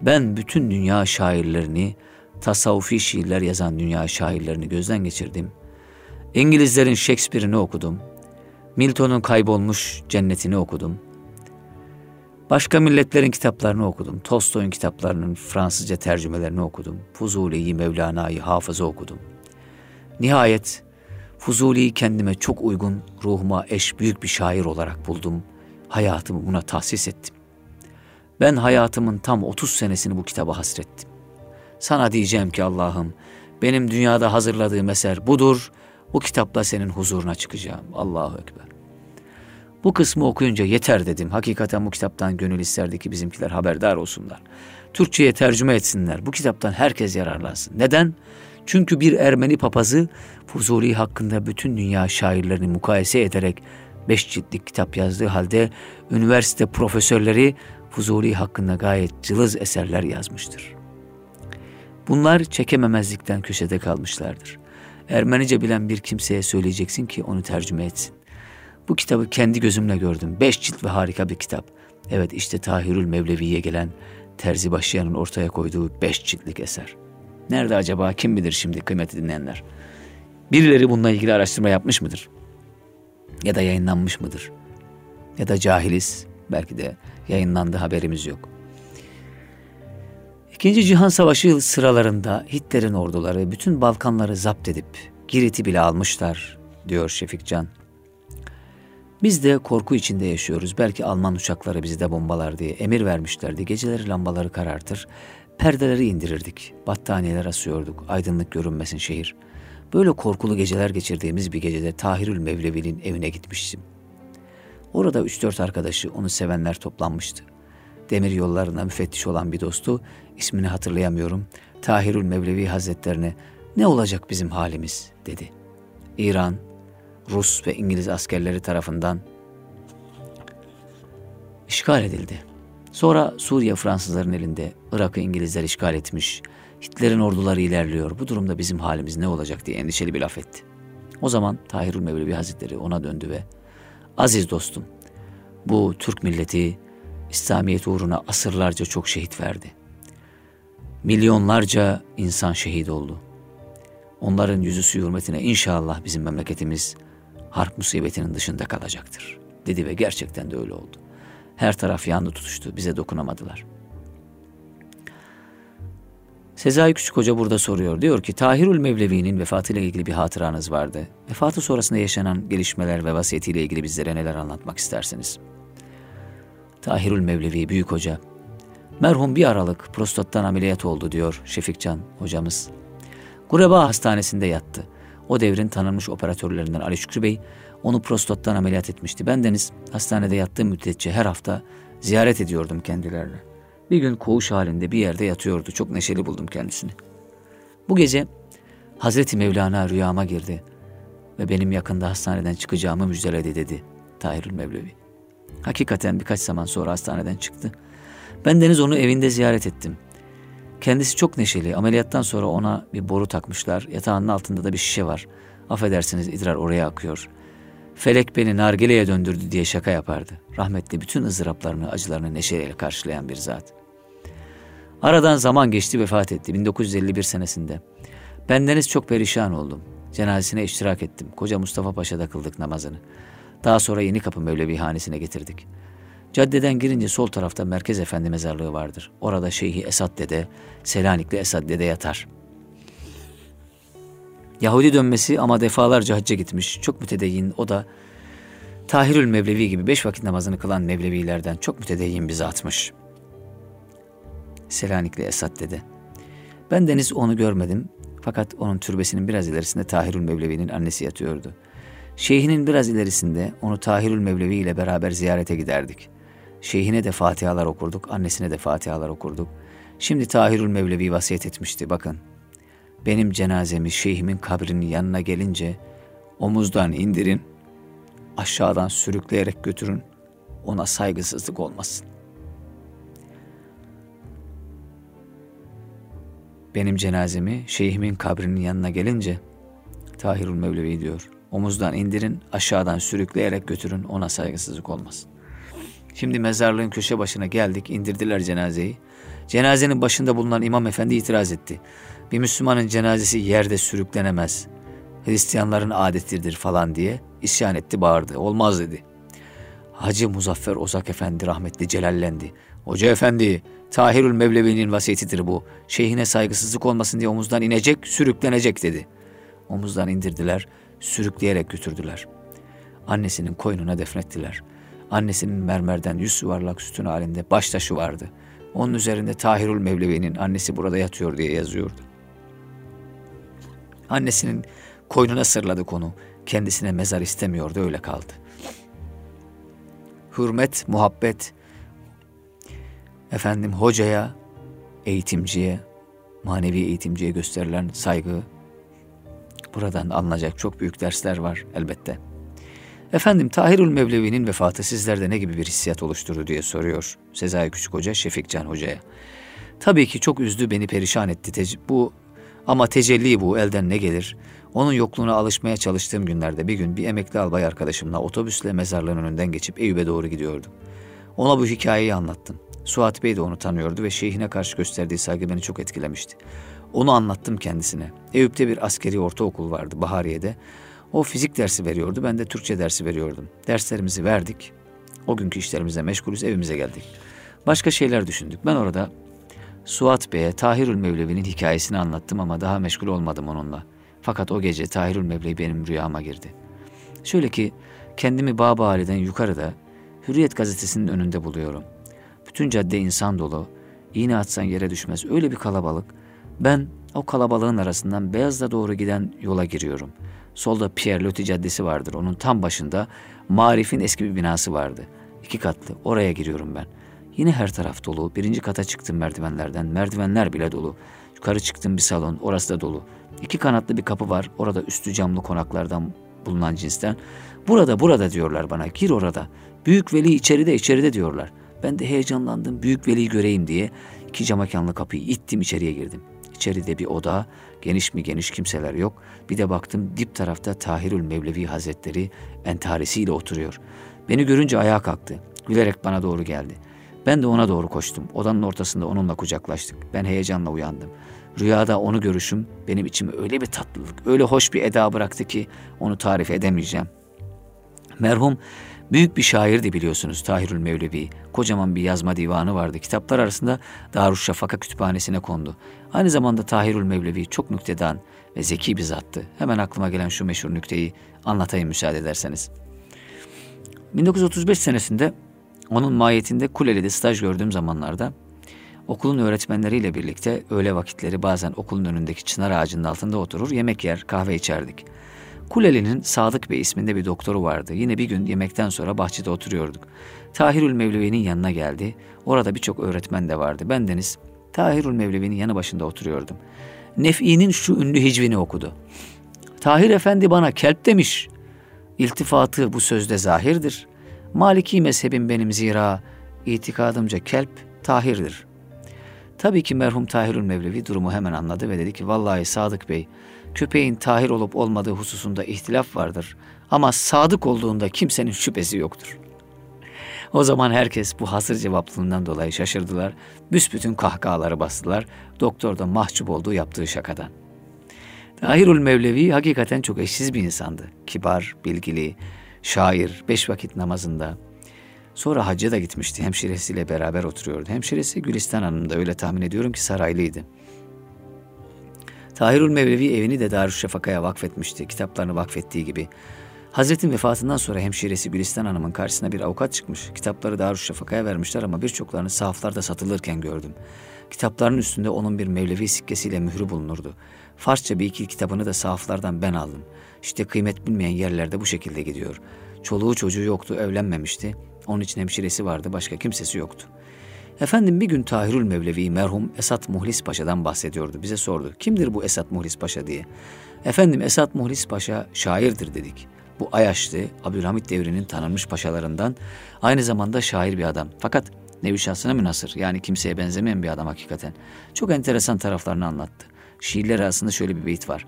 Speaker 2: ben bütün dünya şairlerini tasavvufi şiirler yazan dünya şairlerini gözden geçirdim. İngilizlerin Shakespeare'ini okudum. Milton'un kaybolmuş cennetini okudum. Başka milletlerin kitaplarını okudum. Tolstoy'un kitaplarının Fransızca tercümelerini okudum. Fuzuli'yi, Mevlana'yı, Hafız'ı okudum. Nihayet Fuzuli'yi kendime çok uygun, ruhuma eş büyük bir şair olarak buldum. Hayatımı buna tahsis ettim. Ben hayatımın tam 30 senesini bu kitaba hasrettim. Sana diyeceğim ki Allah'ım benim dünyada hazırladığım eser budur bu kitapla senin huzuruna çıkacağım. Allahu Ekber. Bu kısmı okuyunca yeter dedim. Hakikaten bu kitaptan gönül isterdi ki bizimkiler haberdar olsunlar. Türkçe'ye tercüme etsinler. Bu kitaptan herkes yararlansın. Neden? Çünkü bir Ermeni papazı Fuzuli hakkında bütün dünya şairlerini mukayese ederek beş ciltlik kitap yazdığı halde üniversite profesörleri Fuzuli hakkında gayet cılız eserler yazmıştır. Bunlar çekememezlikten köşede kalmışlardır. Ermenice bilen bir kimseye söyleyeceksin ki onu tercüme etsin. Bu kitabı kendi gözümle gördüm. Beş cilt ve harika bir kitap. Evet işte Tahirül Mevlevi'ye gelen Terzi Başlayan'ın ortaya koyduğu beş ciltlik eser. Nerede acaba kim bilir şimdi kıymeti dinleyenler? Birileri bununla ilgili araştırma yapmış mıdır? Ya da yayınlanmış mıdır? Ya da cahiliz, belki de yayınlandı haberimiz yok. İkinci Cihan Savaşı sıralarında Hitler'in orduları bütün Balkanları zapt edip Girit'i bile almışlar diyor Şefik Can. Biz de korku içinde yaşıyoruz. Belki Alman uçakları bizi de bombalar diye emir vermişlerdi. Geceleri lambaları karartır, perdeleri indirirdik. Battaniyeler asıyorduk. Aydınlık görünmesin şehir. Böyle korkulu geceler geçirdiğimiz bir gecede Tahirül Mevlevi'nin evine gitmiştim. Orada üç dört arkadaşı, onu sevenler toplanmıştı. Demir yollarına müfettiş olan bir dostu, ismini hatırlayamıyorum, Tahirül Mevlevi Hazretlerine ne olacak bizim halimiz dedi. İran, Rus ve İngiliz askerleri tarafından işgal edildi. Sonra Suriye Fransızların elinde, Irak'ı İngilizler işgal etmiş, Hitler'in orduları ilerliyor, bu durumda bizim halimiz ne olacak diye endişeli bir laf etti. O zaman Tahirül Mevlevi Hazretleri ona döndü ve Aziz dostum, bu Türk milleti İslamiyet uğruna asırlarca çok şehit verdi. Milyonlarca insan şehit oldu. Onların yüzüsü hürmetine inşallah bizim memleketimiz harp musibetinin dışında kalacaktır. Dedi ve gerçekten de öyle oldu. Her taraf yandı tutuştu, bize dokunamadılar. Sezai Küçük Hoca burada soruyor. Diyor ki Tahirül Mevlevi'nin vefatıyla ilgili bir hatıranız vardı. Vefatı sonrasında yaşanan gelişmeler ve vasiyetiyle ilgili bizlere neler anlatmak istersiniz? Tahirül Mevlevi Büyük Hoca. Merhum bir aralık prostattan ameliyat oldu diyor Şefikcan hocamız. Gureba Hastanesi'nde yattı. O devrin tanınmış operatörlerinden Ali Şükrü Bey onu prostattan ameliyat etmişti. Ben deniz hastanede yattığım müddetçe her hafta ziyaret ediyordum kendilerine. Bir gün koğuş halinde bir yerde yatıyordu. Çok neşeli buldum kendisini. Bu gece Hazreti Mevlana rüyama girdi ve benim yakında hastaneden çıkacağımı müjdeledi dedi Tahirül Mevlevi. Hakikaten birkaç zaman sonra hastaneden çıktı. Ben Deniz onu evinde ziyaret ettim. Kendisi çok neşeli. Ameliyattan sonra ona bir boru takmışlar. Yatağının altında da bir şişe var. Affedersiniz idrar oraya akıyor. Felek beni nargileye döndürdü diye şaka yapardı. Rahmetli bütün ızdıraplarını, acılarını neşeyle karşılayan bir zat. Aradan zaman geçti vefat etti 1951 senesinde. Bendeniz çok perişan oldum. Cenazesine iştirak ettim. Koca Mustafa Paşa'da kıldık namazını. Daha sonra Yeni Kapı Mevlevi hanesine getirdik. Caddeden girince sol tarafta Merkez Efendi mezarlığı vardır. Orada Şeyhi Esad Dede, Selanikli Esad Dede yatar. Yahudi dönmesi ama defalarca hacca gitmiş. Çok mütedeyyin o da Tahirül Mevlevi gibi beş vakit namazını kılan Mevlevilerden çok mütedeyyin bir zatmış. Selanikli Esad Dede. Ben deniz onu görmedim fakat onun türbesinin biraz ilerisinde Tahirül Mevlevi'nin annesi yatıyordu. Şeyhinin biraz ilerisinde onu Tahirül Mevlevi ile beraber ziyarete giderdik. Şeyhine de fatihalar okurduk, annesine de fatihalar okurduk. Şimdi Tahirül Mevlevi vasiyet etmişti bakın. Benim cenazemi şeyhimin kabrinin yanına gelince omuzdan indirin, aşağıdan sürükleyerek götürün, ona saygısızlık olmasın. Benim cenazemi şeyhimin kabrinin yanına gelince Tahirül Mevlevi diyor. Omuzdan indirin, aşağıdan sürükleyerek götürün, ona saygısızlık olmasın. Şimdi mezarlığın köşe başına geldik, indirdiler cenazeyi. Cenazenin başında bulunan imam efendi itiraz etti. Bir Müslümanın cenazesi yerde sürüklenemez. Hristiyanların adettirdir falan diye isyan etti, bağırdı. Olmaz dedi. Hacı Muzaffer Ozak Efendi rahmetli celallendi. Hoca efendi, Tahirül Mevlevi'nin vasiyetidir bu. Şeyhine saygısızlık olmasın diye omuzdan inecek, sürüklenecek dedi. Omuzdan indirdiler, sürükleyerek götürdüler. Annesinin koynuna defnettiler. Annesinin mermerden yüz yuvarlak sütun halinde baş taşı vardı. Onun üzerinde Tahirül Mevlevi'nin annesi burada yatıyor diye yazıyordu. Annesinin koynuna sırladı konu. Kendisine mezar istemiyordu öyle kaldı. Hürmet, muhabbet, efendim hocaya, eğitimciye, manevi eğitimciye gösterilen saygı, buradan alınacak çok büyük dersler var elbette. Efendim Tahirül Mevlevi'nin vefatı sizlerde ne gibi bir hissiyat oluşturdu diye soruyor Sezai Küçük Hoca Şefik Can Hoca'ya. Tabii ki çok üzdü beni perişan etti. Bu Ama tecelli bu elden ne gelir? Onun yokluğuna alışmaya çalıştığım günlerde bir gün bir emekli albay arkadaşımla otobüsle mezarlığın önünden geçip Eyüp'e doğru gidiyordum. Ona bu hikayeyi anlattım. Suat Bey de onu tanıyordu ve şeyhine karşı gösterdiği saygı beni çok etkilemişti. Onu anlattım kendisine. Eyüp'te bir askeri ortaokul vardı Bahariye'de. O fizik dersi veriyordu, ben de Türkçe dersi veriyordum. Derslerimizi verdik. O günkü işlerimize meşgulüz, evimize geldik. Başka şeyler düşündük. Ben orada Suat Bey'e Tahirül Mevlevi'nin hikayesini anlattım ama daha meşgul olmadım onunla. Fakat o gece Tahirül Mevlevi benim rüyama girdi. Şöyle ki kendimi Bağbali'den yukarıda Hürriyet gazetesinin önünde buluyorum. Bütün cadde insan dolu. İğne atsan yere düşmez. Öyle bir kalabalık. Ben o kalabalığın arasından Beyaz'da doğru giden yola giriyorum. Solda Pierre Loti Caddesi vardır. Onun tam başında Marif'in eski bir binası vardı. İki katlı. Oraya giriyorum ben. Yine her taraf dolu. Birinci kata çıktım merdivenlerden. Merdivenler bile dolu. Yukarı çıktım bir salon. Orası da dolu. İki kanatlı bir kapı var. Orada üstü camlı konaklardan bulunan cinsten. Burada burada diyorlar bana. Gir orada. Büyük veli içeride içeride diyorlar. Ben de heyecanlandım. Büyük veliyi göreyim diye iki camakanlı kapıyı ittim içeriye girdim. İçeride bir oda, geniş mi geniş kimseler yok. Bir de baktım dip tarafta Tahirül Mevlevi Hazretleri entaresiyle oturuyor. Beni görünce ayağa kalktı. Gülerek bana doğru geldi. Ben de ona doğru koştum. Odanın ortasında onunla kucaklaştık. Ben heyecanla uyandım. Rüyada onu görüşüm benim içime öyle bir tatlılık, öyle hoş bir eda bıraktı ki onu tarif edemeyeceğim. Merhum büyük bir şairdi biliyorsunuz Tahirül Mevlevi. Kocaman bir yazma divanı vardı. Kitaplar arasında Darüşşafaka kütüphanesine kondu. Aynı zamanda Tahirül Mevlevi çok nüktedan ve zeki bir zattı. Hemen aklıma gelen şu meşhur nükteyi anlatayım müsaade ederseniz. 1935 senesinde onun mahiyetinde Kuleli'de staj gördüğüm zamanlarda okulun öğretmenleriyle birlikte öğle vakitleri bazen okulun önündeki çınar ağacının altında oturur, yemek yer, kahve içerdik. Kuleli'nin Sadık Bey isminde bir doktoru vardı. Yine bir gün yemekten sonra bahçede oturuyorduk. Tahirül Mevlevi'nin yanına geldi. Orada birçok öğretmen de vardı. Ben Deniz, Tahirül Mevlevi'nin yanı başında oturuyordum. Nef'i'nin şu ünlü hicvini okudu. Tahir Efendi bana kelp demiş. İltifatı bu sözde zahirdir. Maliki mezhebim benim zira itikadımca kelp tahirdir. Tabii ki merhum Tahirül Mevlevi durumu hemen anladı ve dedi ki vallahi Sadık Bey köpeğin tahir olup olmadığı hususunda ihtilaf vardır ama sadık olduğunda kimsenin şüphesi yoktur. O zaman herkes bu hasır cevaplılığından dolayı şaşırdılar. Büsbütün kahkahaları bastılar. Doktor da mahcup olduğu yaptığı şakadan. Tahirül Mevlevi hakikaten çok eşsiz bir insandı. Kibar, bilgili, şair, beş vakit namazında. Sonra hacca da gitmişti. Hemşiresiyle beraber oturuyordu. Hemşiresi Gülistan Hanım da öyle tahmin ediyorum ki saraylıydı. Tahirül Mevlevi evini de Darüşşafaka'ya vakfetmişti. Kitaplarını vakfettiği gibi. Hazretin vefatından sonra hemşiresi Gülistan Hanım'ın karşısına bir avukat çıkmış. Kitapları Darüşşafaka'ya vermişler ama birçoklarını sahaflarda satılırken gördüm. Kitapların üstünde onun bir Mevlevi sikkesiyle mührü bulunurdu. Farsça bir iki kitabını da sahaflardan ben aldım. İşte kıymet bilmeyen yerlerde bu şekilde gidiyor. Çoluğu çocuğu yoktu, evlenmemişti. Onun için hemşiresi vardı, başka kimsesi yoktu. Efendim bir gün Tahirül Mevlevi merhum Esat Muhlis Paşa'dan bahsediyordu. Bize sordu. Kimdir bu Esat Muhlis Paşa diye. Efendim Esat Muhlis Paşa şairdir dedik. Bu Ayaşlı, Abdülhamit devrinin tanınmış paşalarından aynı zamanda şair bir adam. Fakat nevi şahsına münasır yani kimseye benzemeyen bir adam hakikaten. Çok enteresan taraflarını anlattı. Şiirler arasında şöyle bir beyit var.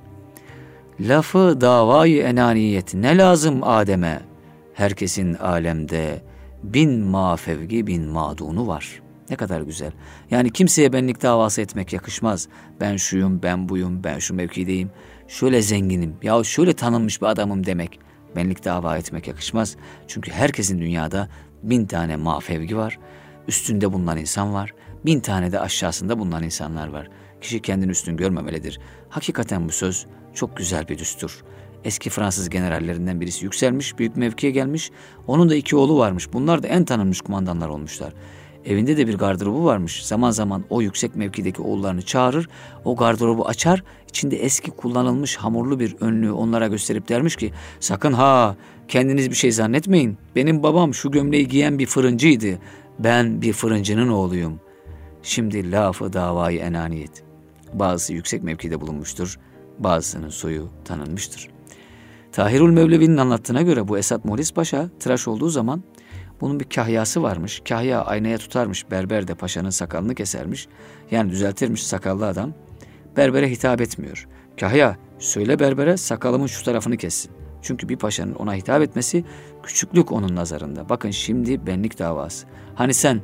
Speaker 2: Lafı davayı enaniyet ne lazım Adem'e? Herkesin alemde bin mafevgi bin madunu var. Ne kadar güzel. Yani kimseye benlik davası etmek yakışmaz. Ben şuyum, ben buyum, ben şu mevkideyim. Şöyle zenginim, ya şöyle tanınmış bir adamım demek. Benlik dava etmek yakışmaz. Çünkü herkesin dünyada bin tane mafevgi var. Üstünde bulunan insan var. Bin tane de aşağısında bulunan insanlar var. Kişi kendini üstün görmemelidir. Hakikaten bu söz çok güzel bir düstur. Eski Fransız generallerinden birisi yükselmiş, büyük mevkiye gelmiş. Onun da iki oğlu varmış. Bunlar da en tanınmış kumandanlar olmuşlar. Evinde de bir gardırobu varmış. Zaman zaman o yüksek mevkideki oğullarını çağırır, o gardırobu açar, içinde eski kullanılmış hamurlu bir önlüğü onlara gösterip dermiş ki sakın ha kendiniz bir şey zannetmeyin. Benim babam şu gömleği giyen bir fırıncıydı. Ben bir fırıncının oğluyum. Şimdi lafı davayı enaniyet. Bazısı yüksek mevkide bulunmuştur, bazısının soyu tanınmıştır. Tahirül Mevlevi'nin anlattığına göre bu Esat Molis Paşa tıraş olduğu zaman bunun bir kahyası varmış. Kahya aynaya tutarmış berber de paşanın sakalını kesermiş. Yani düzeltirmiş sakallı adam. berbere hitap etmiyor. Kahya söyle berbere sakalımın şu tarafını kessin. Çünkü bir paşanın ona hitap etmesi küçüklük onun nazarında. Bakın şimdi benlik davası. Hani sen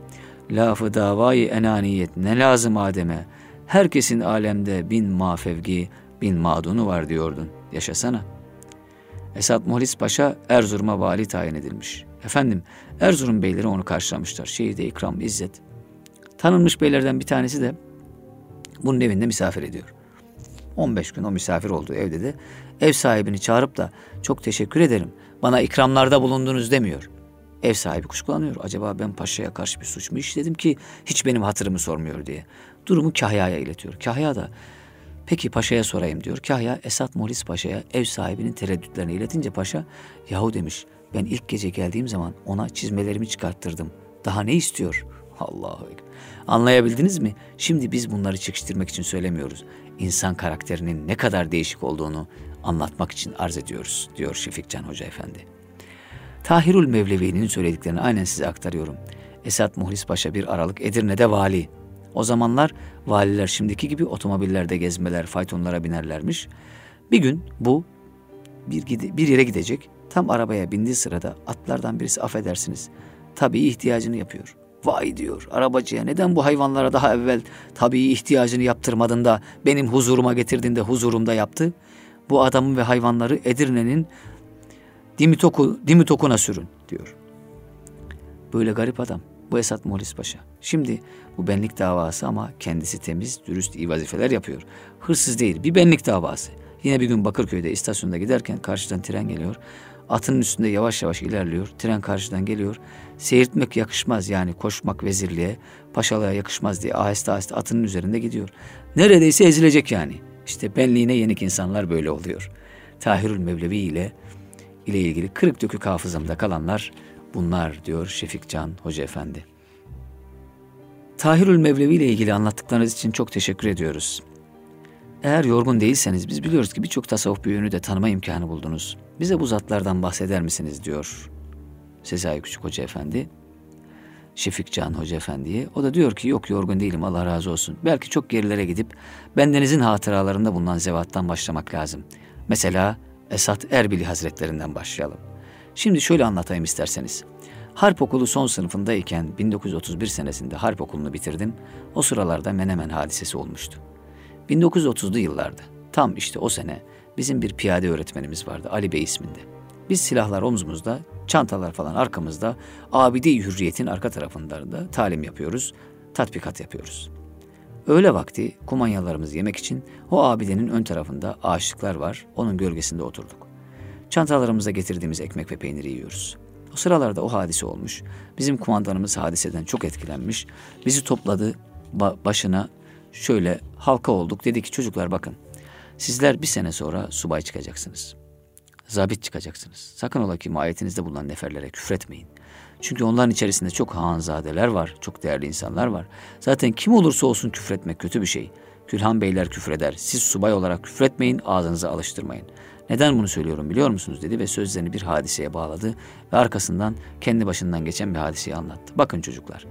Speaker 2: lafı davayı enaniyet ne lazım Adem'e? Herkesin alemde bin mafevgi, bin madunu var diyordun. Yaşasana. Esat Muhlis Paşa Erzurum'a vali tayin edilmiş. Efendim Erzurum beyleri onu karşılamışlar. Şehirde ikram, izzet. Tanınmış beylerden bir tanesi de bunun evinde misafir ediyor. 15 gün o misafir olduğu evde de ev sahibini çağırıp da çok teşekkür ederim bana ikramlarda bulundunuz demiyor. Ev sahibi kuşkulanıyor. Acaba ben paşaya karşı bir suç mu işledim ki hiç benim hatırımı sormuyor diye. Durumu Kahya'ya iletiyor. Kahya da peki paşaya sorayım diyor. Kahya Esat Molis Paşa'ya ev sahibinin tereddütlerini iletince paşa yahu demiş ben ilk gece geldiğim zaman ona çizmelerimi çıkarttırdım. Daha ne istiyor? Allahu Ekber. Anlayabildiniz mi? Şimdi biz bunları çekiştirmek için söylemiyoruz. İnsan karakterinin ne kadar değişik olduğunu anlatmak için arz ediyoruz diyor Şefik Can Hoca Efendi. Tahirül Mevlevi'nin söylediklerini aynen size aktarıyorum. Esat Muhlis Paşa bir Aralık Edirne'de vali. O zamanlar valiler şimdiki gibi otomobillerde gezmeler, faytonlara binerlermiş. Bir gün bu bir, bir yere gidecek. Tam arabaya bindiği sırada atlardan birisi affedersiniz. Tabii ihtiyacını yapıyor. Vay diyor arabacıya neden bu hayvanlara daha evvel tabii ihtiyacını yaptırmadın da benim huzuruma getirdin de huzurumda yaptı. Bu adamın ve hayvanları Edirne'nin Dimitoku, Dimitokuna sürün diyor. Böyle garip adam. Bu Esat Molis Paşa. Şimdi bu benlik davası ama kendisi temiz, dürüst, iyi vazifeler yapıyor. Hırsız değil, bir benlik davası. Yine bir gün Bakırköy'de istasyonda giderken karşıdan tren geliyor. Atının üstünde yavaş yavaş ilerliyor. Tren karşıdan geliyor. Seyirtmek yakışmaz yani koşmak vezirliğe, paşalığa yakışmaz diye aheste aheste atının üzerinde gidiyor. Neredeyse ezilecek yani. İşte benliğine yenik insanlar böyle oluyor. Tahirül Mevlevi ile ile ilgili kırık dökük hafızamda kalanlar bunlar diyor Şefik Can Hoca Efendi. Tahirül Mevlevi ile ilgili anlattıklarınız için çok teşekkür ediyoruz. Eğer yorgun değilseniz biz biliyoruz ki birçok tasavvuf büyüğünü de tanıma imkanı buldunuz. Bize bu zatlardan bahseder misiniz diyor Sezai Küçük Hoca Efendi. Şefik Can Hoca Efendi'ye. O da diyor ki yok yorgun değilim Allah razı olsun. Belki çok gerilere gidip bendenizin hatıralarında bulunan zevattan başlamak lazım. Mesela Esat Erbili Hazretlerinden başlayalım. Şimdi şöyle anlatayım isterseniz. Harp okulu son sınıfındayken 1931 senesinde harp okulunu bitirdim. O sıralarda Menemen hadisesi olmuştu. 1930'lu yıllarda tam işte o sene bizim bir piyade öğretmenimiz vardı Ali Bey isminde. Biz silahlar omzumuzda, çantalar falan arkamızda, abide hürriyetin arka tarafında talim yapıyoruz, tatbikat yapıyoruz. Öğle vakti kumanyalarımızı yemek için o abidenin ön tarafında ağaçlıklar var, onun gölgesinde oturduk. Çantalarımıza getirdiğimiz ekmek ve peyniri yiyoruz. O sıralarda o hadise olmuş. Bizim kumandanımız hadiseden çok etkilenmiş. Bizi topladı ba- başına şöyle halka olduk. Dedi ki çocuklar bakın sizler bir sene sonra subay çıkacaksınız. Zabit çıkacaksınız. Sakın ola ki mahiyetinizde bulunan neferlere küfretmeyin. Çünkü onların içerisinde çok hanzadeler var, çok değerli insanlar var. Zaten kim olursa olsun küfretmek kötü bir şey. Külhan beyler küfreder. Siz subay olarak küfretmeyin, ağzınıza alıştırmayın. Neden bunu söylüyorum biliyor musunuz dedi ve sözlerini bir hadiseye bağladı ve arkasından kendi başından geçen bir hadiseyi anlattı. Bakın çocuklar,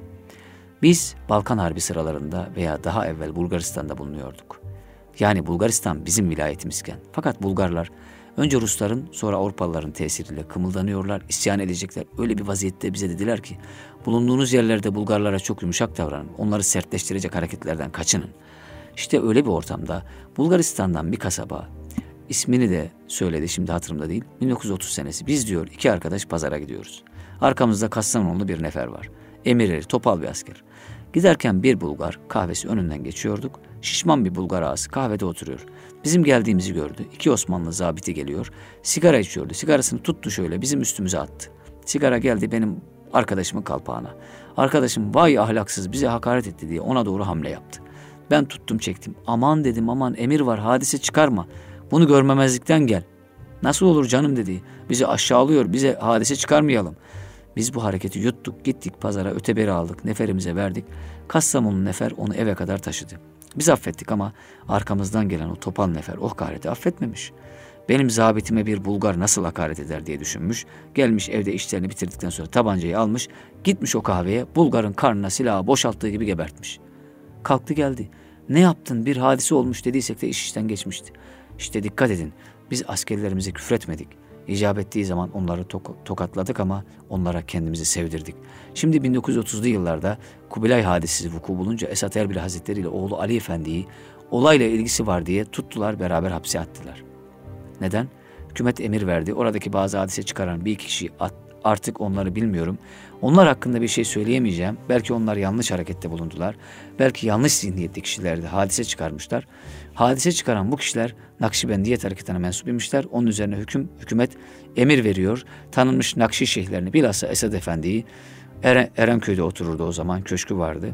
Speaker 2: biz Balkan Harbi sıralarında veya daha evvel Bulgaristan'da bulunuyorduk. Yani Bulgaristan bizim vilayetimizken. Fakat Bulgarlar önce Rusların sonra Avrupalıların tesiriyle kımıldanıyorlar, isyan edecekler. Öyle bir vaziyette bize dediler ki bulunduğunuz yerlerde Bulgarlara çok yumuşak davranın. Onları sertleştirecek hareketlerden kaçının. İşte öyle bir ortamda Bulgaristan'dan bir kasaba ismini de söyledi şimdi hatırımda değil. 1930 senesi biz diyor iki arkadaş pazara gidiyoruz. Arkamızda Kastamonulu bir nefer var. Emirleri topal bir asker. Giderken bir Bulgar kahvesi önünden geçiyorduk. Şişman bir Bulgar ağası kahvede oturuyor. Bizim geldiğimizi gördü. İki Osmanlı zabiti geliyor. Sigara içiyordu. Sigarasını tuttu şöyle bizim üstümüze attı. Sigara geldi benim arkadaşımın kalpağına. Arkadaşım vay ahlaksız bize hakaret etti diye ona doğru hamle yaptı. Ben tuttum çektim. Aman dedim aman emir var hadise çıkarma. Bunu görmemezlikten gel. Nasıl olur canım dedi. Bizi aşağılıyor bize hadise çıkarmayalım. Biz bu hareketi yuttuk gittik pazara öteberi aldık neferimize verdik. Kastamonu nefer onu eve kadar taşıdı. Biz affettik ama arkamızdan gelen o topal nefer o hakareti affetmemiş. Benim zabitime bir Bulgar nasıl hakaret eder diye düşünmüş. Gelmiş evde işlerini bitirdikten sonra tabancayı almış. Gitmiş o kahveye Bulgar'ın karnına silahı boşalttığı gibi gebertmiş. Kalktı geldi. Ne yaptın bir hadise olmuş dediysek de iş işten geçmişti. İşte dikkat edin biz askerlerimize küfretmedik. İcap ettiği zaman onları tok- tokatladık ama onlara kendimizi sevdirdik. Şimdi 1930'lu yıllarda Kubilay hadisesi vuku bulunca Esat Erbil Hazretleri ile oğlu Ali Efendi'yi olayla ilgisi var diye tuttular beraber hapse attılar. Neden? Hükümet emir verdi. Oradaki bazı hadise çıkaran bir iki kişi at, artık onları bilmiyorum. Onlar hakkında bir şey söyleyemeyeceğim. Belki onlar yanlış harekette bulundular. Belki yanlış zihniyetli kişilerdi. Hadise çıkarmışlar. Hadise çıkaran bu kişiler Nakşibendiyet hareketine mensup imişler. Onun üzerine hüküm, hükümet emir veriyor. Tanınmış Nakşi şeyhlerini bilhassa Esad Efendi'yi Eren, Erenköy'de otururdu o zaman. Köşkü vardı.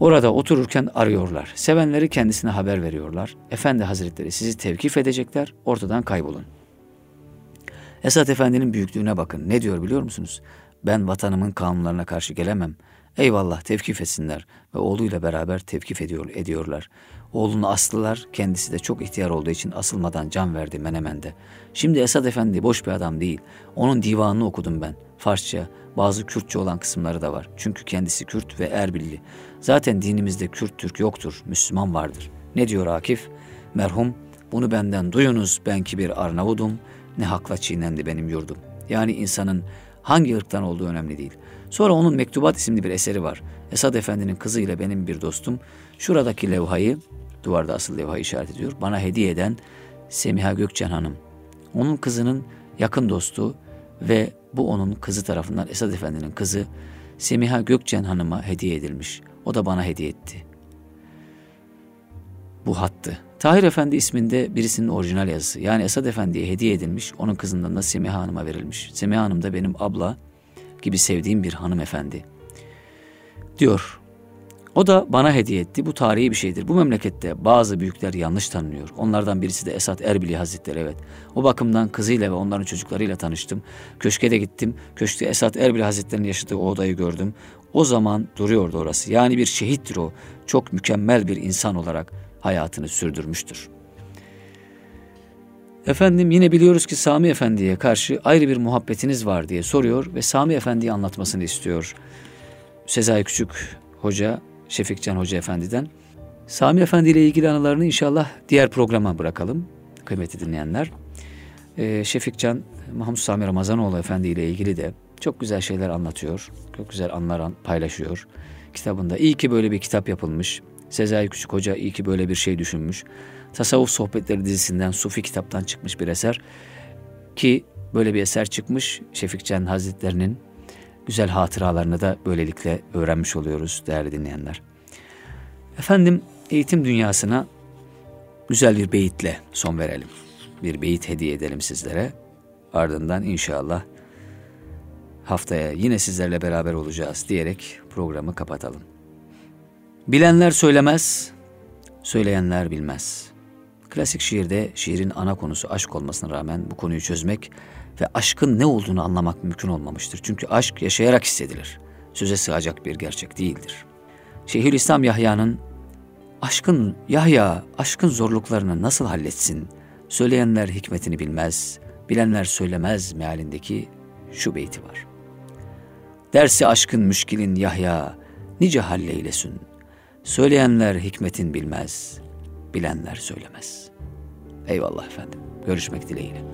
Speaker 2: Orada otururken arıyorlar. Sevenleri kendisine haber veriyorlar. Efendi Hazretleri sizi tevkif edecekler, ortadan kaybolun. Esat Efendi'nin büyüklüğüne bakın. Ne diyor biliyor musunuz? Ben vatanımın kanunlarına karşı gelemem. Eyvallah tevkif etsinler ve oğluyla beraber tevkif ediyor, ediyorlar. Oğlunu astılar, kendisi de çok ihtiyar olduğu için asılmadan can verdi Menemen'de. Şimdi Esad Efendi boş bir adam değil. Onun divanını okudum ben. Farsça, bazı Kürtçe olan kısımları da var. Çünkü kendisi Kürt ve Erbilli. Zaten dinimizde Kürt Türk yoktur, Müslüman vardır. Ne diyor Akif? Merhum, bunu benden duyunuz ben ki bir Arnavudum, ne hakla çiğnendi benim yurdum. Yani insanın hangi ırktan olduğu önemli değil. Sonra onun Mektubat isimli bir eseri var. Esad Efendi'nin kızı ile benim bir dostum şuradaki levhayı, duvarda asıl levhayı işaret ediyor, bana hediye eden Semiha Gökçen Hanım. Onun kızının yakın dostu ve bu onun kızı tarafından Esad Efendi'nin kızı Semiha Gökçen Hanım'a hediye edilmiş. O da bana hediye etti. Bu hattı. Tahir Efendi isminde birisinin orijinal yazısı. Yani Esad Efendi'ye hediye edilmiş, onun kızından da Semiha Hanım'a verilmiş. Semiha Hanım da benim abla gibi sevdiğim bir hanımefendi. Diyor. O da bana hediye etti. Bu tarihi bir şeydir. Bu memlekette bazı büyükler yanlış tanınıyor. Onlardan birisi de Esat Erbili Hazretleri evet. O bakımdan kızıyla ve onların çocuklarıyla tanıştım. Köşke de gittim. Köşkte Esat Erbili Hazretleri'nin yaşadığı o odayı gördüm. O zaman duruyordu orası. Yani bir şehittir o. Çok mükemmel bir insan olarak hayatını sürdürmüştür. Efendim yine biliyoruz ki Sami Efendi'ye karşı ayrı bir muhabbetiniz var diye soruyor ve Sami Efendi'yi anlatmasını istiyor. Sezai Küçük Hoca, Şefikcan Hoca Efendi'den. Sami Efendi ile ilgili anılarını inşallah diğer programa bırakalım kıymetli dinleyenler. Ee, Şefikcan Mahmut Sami Ramazanoğlu Efendi ile ilgili de çok güzel şeyler anlatıyor. Çok güzel anlar paylaşıyor kitabında. İyi ki böyle bir kitap yapılmış. Sezai Küçük Hoca iyi ki böyle bir şey düşünmüş. Tasavvuf Sohbetleri dizisinden Sufi kitaptan çıkmış bir eser. Ki böyle bir eser çıkmış Şefik Can Hazretlerinin güzel hatıralarını da böylelikle öğrenmiş oluyoruz değerli dinleyenler. Efendim eğitim dünyasına güzel bir beyitle son verelim. Bir beyit hediye edelim sizlere. Ardından inşallah haftaya yine sizlerle beraber olacağız diyerek programı kapatalım. Bilenler söylemez, söyleyenler bilmez. Klasik şiirde şiirin ana konusu aşk olmasına rağmen bu konuyu çözmek ve aşkın ne olduğunu anlamak mümkün olmamıştır. Çünkü aşk yaşayarak hissedilir. Söze sığacak bir gerçek değildir. Şeyhülislam Yahya'nın aşkın Yahya aşkın zorluklarını nasıl halletsin? Söyleyenler hikmetini bilmez, bilenler söylemez mealindeki şu beyti var. Dersi aşkın müşkilin Yahya nice halleylesin. Söyleyenler hikmetin bilmez, bilenler söylemez. Eyvallah efendim. Görüşmek dileğiyle.